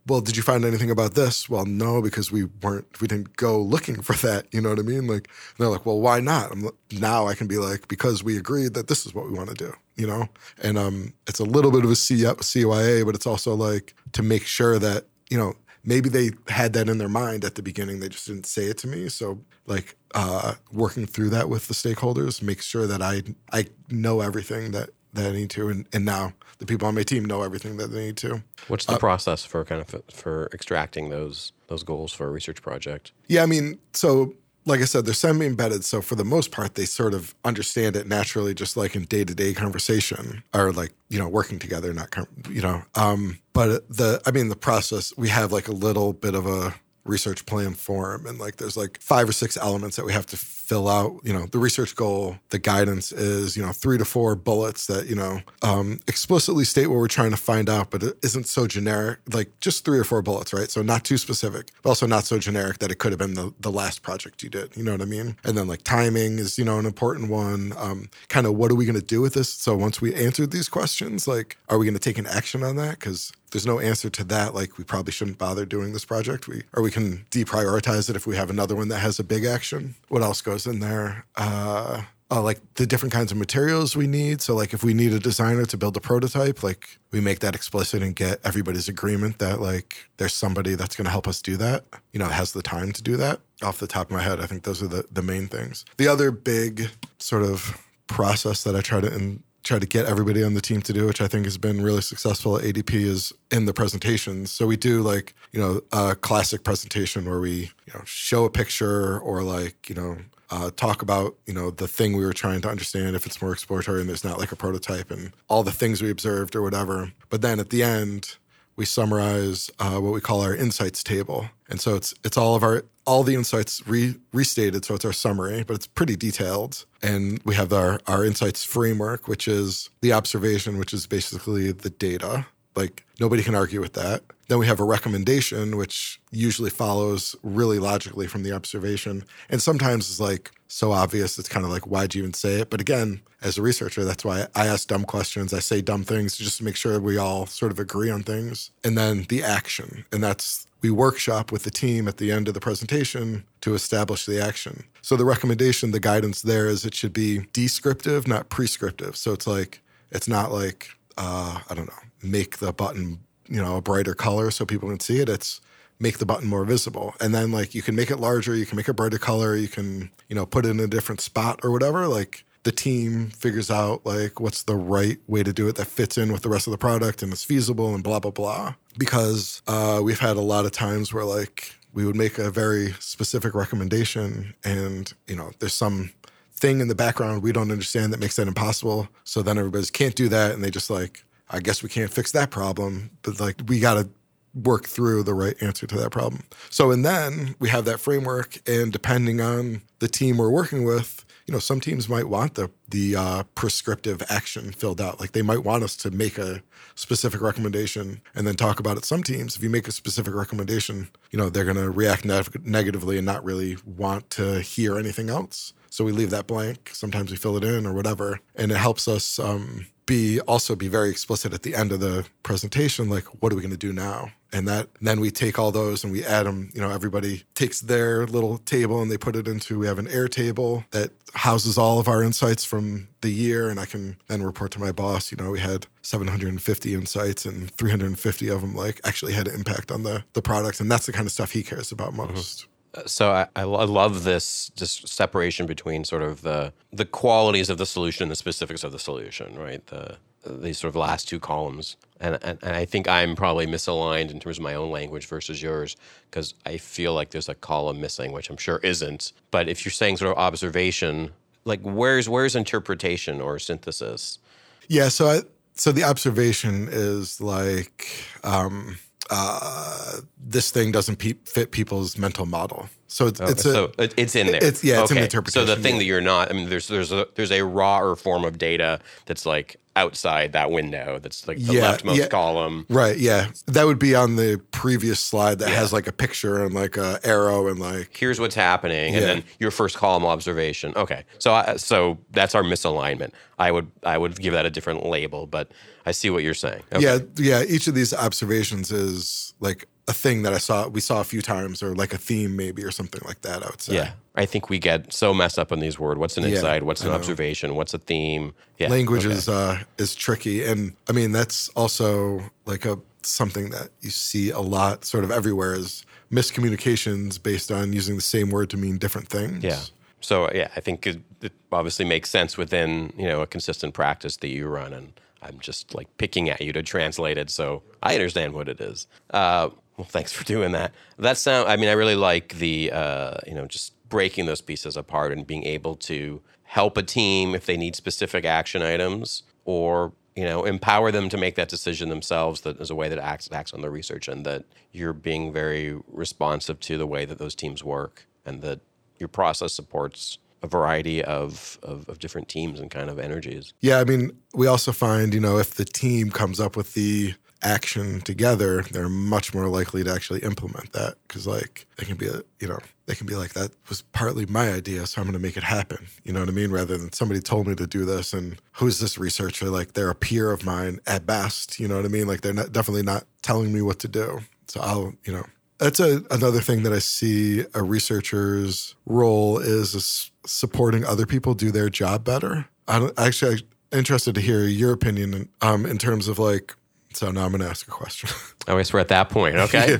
Speaker 3: well, did you find anything about this? Well, no, because we weren't, we didn't go looking for that. You know what I mean? Like, they're like, well, why not? I'm, now I can be like, because we agreed that this is what we want to do, you know? And um, it's a little bit of a CYA, but it's also like to make sure that, you know, maybe they had that in their mind at the beginning. They just didn't say it to me. So, like, uh, working through that with the stakeholders, make sure that I, I know everything that that I need to, and, and now the people on my team know everything that they need to.
Speaker 2: What's the uh, process for kind of for extracting those those goals for a research project?
Speaker 3: Yeah, I mean, so like I said, they're semi embedded. So for the most part, they sort of understand it naturally, just like in day to day conversation or like, you know, working together, not, you know. Um, but the, I mean, the process, we have like a little bit of a research plan form and like there's like five or six elements that we have to fill out. You know the research goal the guidance is you know three to four bullets that you know um, explicitly state what we're trying to find out but it isn't so generic like just three or four bullets right? So not too specific but also not so generic that it could have been the, the last project you did you know what i mean? And then like timing is you know an important one um, kind of what are we going to do with this? So once we answered these questions like are we going to take an action on that? Because there's no answer to that. Like we probably shouldn't bother doing this project. We or we can deprioritize it if we have another one that has a big action. What else goes in there? Uh, uh, like the different kinds of materials we need. So, like, if we need a designer to build a prototype, like we make that explicit and get everybody's agreement that like there's somebody that's going to help us do that. You know, has the time to do that. Off the top of my head, I think those are the the main things. The other big sort of process that I try to in, try to get everybody on the team to do, which I think has been really successful at ADP, is in the presentations. So we do like, you know, a classic presentation where we, you know, show a picture or like, you know, uh, talk about, you know, the thing we were trying to understand if it's more exploratory and there's not like a prototype and all the things we observed or whatever. But then at the end, we summarize uh, what we call our insights table. And so it's it's all of our all the insights re, restated. So it's our summary, but it's pretty detailed. And we have our our insights framework, which is the observation, which is basically the data. Like nobody can argue with that. Then we have a recommendation, which usually follows really logically from the observation. And sometimes it's like so obvious, it's kind of like, why'd you even say it? But again, as a researcher, that's why I ask dumb questions. I say dumb things just to make sure we all sort of agree on things. And then the action. And that's we workshop with the team at the end of the presentation to establish the action. So the recommendation, the guidance there is it should be descriptive, not prescriptive. So it's like, it's not like, uh, I don't know, make the button, you know, a brighter color so people can see it. It's make the button more visible. And then like you can make it larger, you can make it brighter color, you can, you know, put it in a different spot or whatever. Like the team figures out like what's the right way to do it that fits in with the rest of the product and is feasible and blah blah blah. Because uh, we've had a lot of times where like we would make a very specific recommendation and you know there's some thing in the background we don't understand that makes that impossible. So then everybody's can't do that and they just like I guess we can't fix that problem, but like we got to work through the right answer to that problem. So, and then we have that framework, and depending on the team we're working with, you know, some teams might want the the uh, prescriptive action filled out. Like they might want us to make a specific recommendation and then talk about it. Some teams, if you make a specific recommendation, you know, they're going to react ne- negatively and not really want to hear anything else. So we leave that blank. Sometimes we fill it in or whatever, and it helps us um, be also be very explicit at the end of the presentation. Like, what are we going to do now? And that then we take all those and we add them you know everybody takes their little table and they put it into we have an Airtable that houses all of our insights from the year and i can then report to my boss you know we had 750 insights and 350 of them like actually had an impact on the the product and that's the kind of stuff he cares about mm-hmm. most mm-hmm
Speaker 2: so I, I love this just separation between sort of the the qualities of the solution and the specifics of the solution, right? The these sort of last two columns. And, and, and, I think I'm probably misaligned in terms of my own language versus yours because I feel like there's a column missing, which I'm sure isn't. But if you're saying sort of observation, like where's where's interpretation or synthesis?
Speaker 3: Yeah, so I, so the observation is like um, uh, this thing doesn't pe- fit people's mental model. So it's, it's a,
Speaker 2: so it- it's in there.
Speaker 3: It's- yeah, it's in the
Speaker 2: So the thing
Speaker 3: yeah.
Speaker 2: that you're not, I mean, there's there's a there's a rawer form of data that's like outside that window. That's like the
Speaker 3: Yeah,
Speaker 2: leftmost
Speaker 3: yeah.
Speaker 2: column.
Speaker 3: right. Yeah, that would be on the previous slide that has like a picture and like a arrow and like
Speaker 2: Here's what's happening, and then your first column observation. Okay, so I, so that's our misalignment. I would I would give that a different label, but I see what you're saying. Okay.
Speaker 3: yeah, yeah. Each of these observations is like a thing that I saw we saw a few times or like a theme maybe or something like that. I would say.
Speaker 2: Yeah, I think we get so messed up on these words. What's an
Speaker 3: Yeah,
Speaker 2: insight? What's an observation? What's a theme? Yeah,
Speaker 3: language
Speaker 2: okay.
Speaker 3: is uh is tricky and i mean that's also like a something that you see a lot sort of everywhere is miscommunications based on using the same word to mean different things
Speaker 2: Yeah. So yeah, I think it, it obviously makes sense within you know a consistent practice that you run, and I'm just like picking at you to translate it, so I understand what it is. Uh, well, thanks for doing that. That sound. I mean, I really like the uh, you know just breaking those pieces apart and being able to help a team if they need specific action items, or you know empower them to make that decision themselves. That is a way that acts acts on the research, and that you're being very responsive to the way that those teams work, and that your process supports a variety of, of, of different teams and kind of energies.
Speaker 3: yeah i mean we also find you know if the team comes up with the action together they're much more likely to actually implement that. Because like they can be you know they can be like that was partly my idea so i'm going to make it happen. You know what i mean? Rather than somebody told me to do this and who's this researcher? Like they're a peer of mine at best you know what i mean? Like they're not definitely not telling me what to do. So i'll you know that's a, another thing that I see a researcher's role is, supporting other people do their job better. I don't, actually I'm interested to hear your opinion um, in terms of like. So now I'm going to ask a question.
Speaker 2: I guess we're at that point, okay?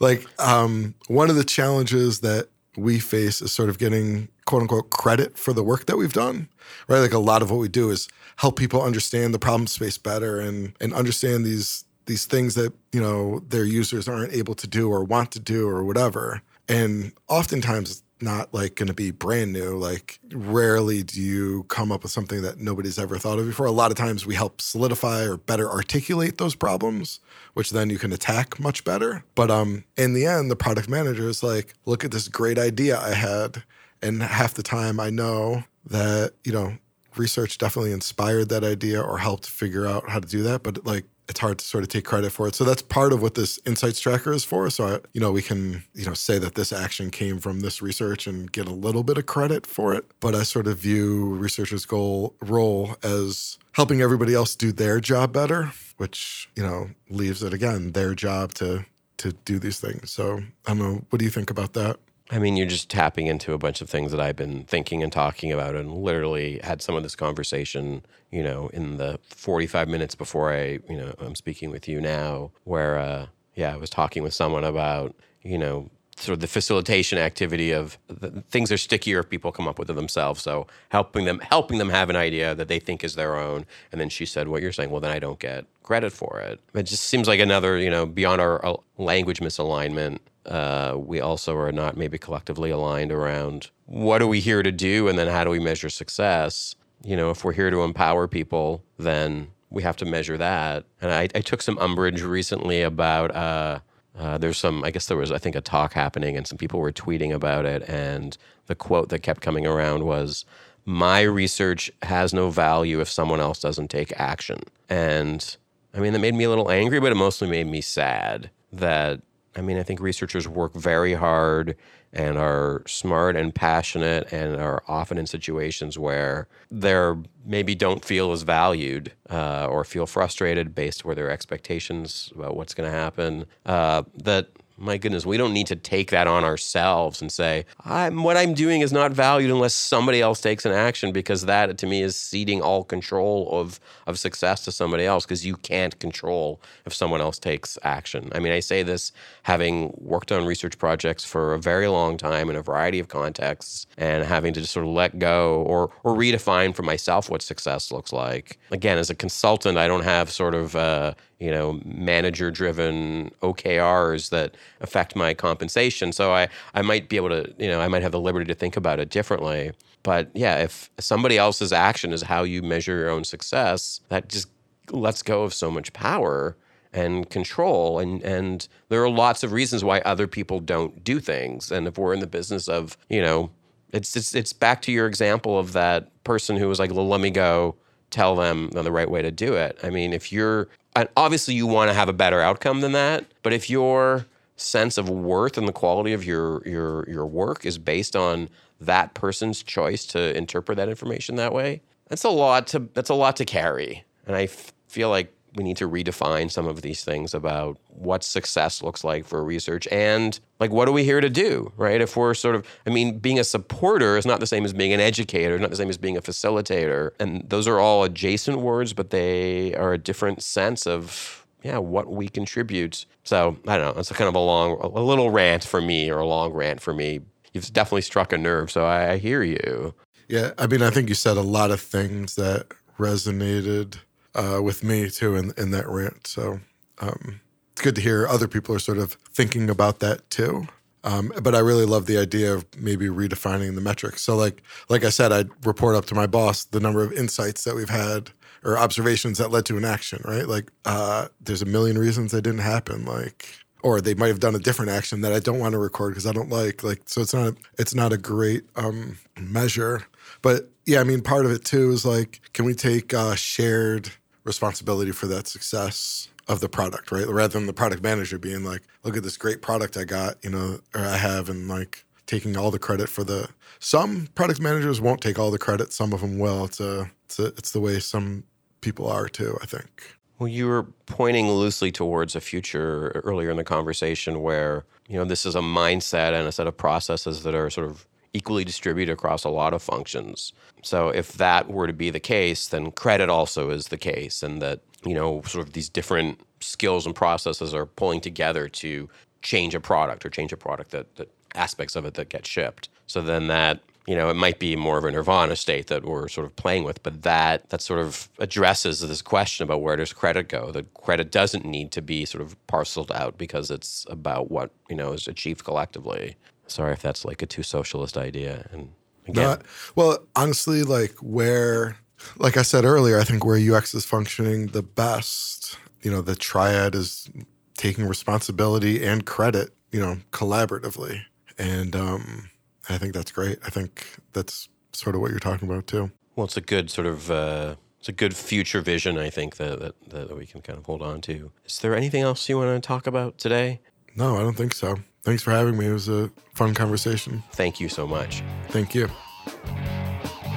Speaker 3: like um, one of the challenges that we face is sort of getting quote unquote credit for the work that we've done right like a lot of what we do is help people understand the problem space better and and understand these these things that you know their users aren't able to do or want to do or whatever and oftentimes it's not like going to be brand new like rarely do you come up with something that nobody's ever thought of before. A lot of times we help solidify or better articulate those problems which then you can attack much better. But um in the end the product manager is like look at this great idea i had and half the time i know that you know research definitely inspired that idea or helped figure out how to do that but like it's hard to sort of take credit for it. So that's part of what this insights tracker is for. So I, you know we can you know say that this action came from this research and get a little bit of credit for it but i sort of view researchers goal role as helping everybody else do their job better which you know leaves it again their job to to do these things. So i don't know. What do you think about that
Speaker 2: I mean, you're just tapping into a bunch of things that I've been thinking and talking about, and literally had some of this conversation, you know, in the 45 minutes before I, you know, I'm speaking with you now, where, uh, yeah, I was talking with someone about, you know, sort of the facilitation activity of the, things are stickier if people come up with it themselves. So helping them, helping them have an idea that they think is their own, and then she said, "What you're saying? Well, then I don't get credit for it." It just seems like another, you know, beyond our uh, language misalignment uh, we also are not maybe collectively aligned around what are we here to do and then how do we measure success. You know if we're here to empower people then we have to measure that. And i, I took some umbrage recently about uh, uh, there's some i guess there was i think a talk happening and some people were tweeting about it. And the quote that kept coming around was my research has no value if someone else doesn't take action. And i mean that made me a little angry but it mostly made me sad that I mean, I think researchers work very hard and are smart and passionate and are often in situations where they're maybe don't feel as valued uh, or feel frustrated based where their expectations about what's going to happen. Uh, that my goodness, we don't need to take that on ourselves and say, I'm, what I'm doing is not valued unless somebody else takes an action, because that to me is ceding all control of, of success to somebody else, because you can't control if someone else takes action. I mean, I say this having worked on research projects for a very long time in a variety of contexts and having to just sort of let go or, or redefine for myself what success looks like. Again, as a consultant, I don't have sort of, uh, you know, manager driven OKRs that affect my compensation. So I, I might be able to, you know, I might have the liberty to think about it differently. But yeah, if somebody else's action is how you measure your own success, that just lets go of so much power and control. And, and there are lots of reasons why other people don't do things. And if we're in the business of, you know, it's, it's, it's back to your example of that person who was like, well, let me go tell them the right way to do it. I mean, if you're, obviously you want to have a better outcome than that, but if your sense of worth and the quality of your, your, your work is based on that person's choice to interpret that information that way, that's a lot to, that's a lot to carry. And I f- feel like we need to redefine some of these things about what success looks like for research and like what are we here to do right? If we're sort of i mean being a supporter is not the same as being an educator not the same as being a facilitator. And those are all adjacent words but they are a different sense of yeah what we contribute so i don't know it's a kind of a long a little rant for me or a long rant for me you've definitely struck a nerve so i, I hear you
Speaker 3: yeah i mean i think you said a lot of things that resonated uh, with me too in in that rant. So um, it's good to hear other people are sort of thinking about that too. Um, but I really love the idea of maybe redefining the metrics. So like like I said, I'd report up to my boss the number of insights that we've had or observations that led to an action. Right? Like uh, there's a million reasons they didn't happen. Like or they might have done a different action that I don't want to record because I don't like. Like so, it's not it's not a great um, measure. But yeah, I mean, part of it too is like, can we take uh, shared responsibility for that success of the product, right? Rather than the product manager being like, look at this great product I got, you know, or I have, and like taking all the credit for the. Some product managers won't take all the credit. Some of them will. It's a, it's a, it's the way some people are too. I think.
Speaker 2: Well, you were pointing loosely towards a future earlier in the conversation where you know this is a mindset and a set of processes that are sort of equally distributed across a lot of functions. So if that were to be the case, then credit also is the case, and that you know sort of these different skills and processes are pulling together to change a product or change a product that, that aspects of it that get shipped. So then that you know it might be more of a nirvana state that we're sort of playing with, but that that sort of addresses this question about where does credit go. The credit doesn't need to be sort of parceled out because it's about what you know is achieved collectively. Sorry if that's like a too socialist idea. And again,
Speaker 3: Not, well, honestly, like where, like I said earlier, I think where UX is functioning the best, you know, the triad is taking responsibility and credit, you know, collaboratively. And um, I think that's great. I think that's sort of what you're talking about too.
Speaker 2: Well, it's a good sort of uh, it's a good future vision. I think that, that that we can kind of hold on to. Is there anything else you want to talk about today?
Speaker 3: No, I don't think so. Thanks for having me. It was a fun conversation.
Speaker 2: Thank you so much.
Speaker 3: Thank you.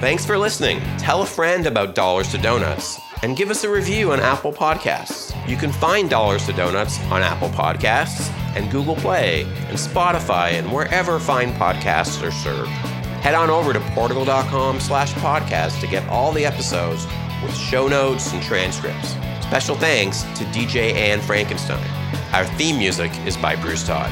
Speaker 2: Thanks for listening. Tell a friend about Dollars to Donuts and give us a review on Apple Podcasts. You can find Dollars to Donuts on Apple Podcasts and Google Play and Spotify and wherever fine podcasts are served. Head on over to portigal.com slash podcast to get all the episodes with show notes and transcripts. Special thanks to DJ Ann Frankenstein. Our theme music is by Bruce Todd.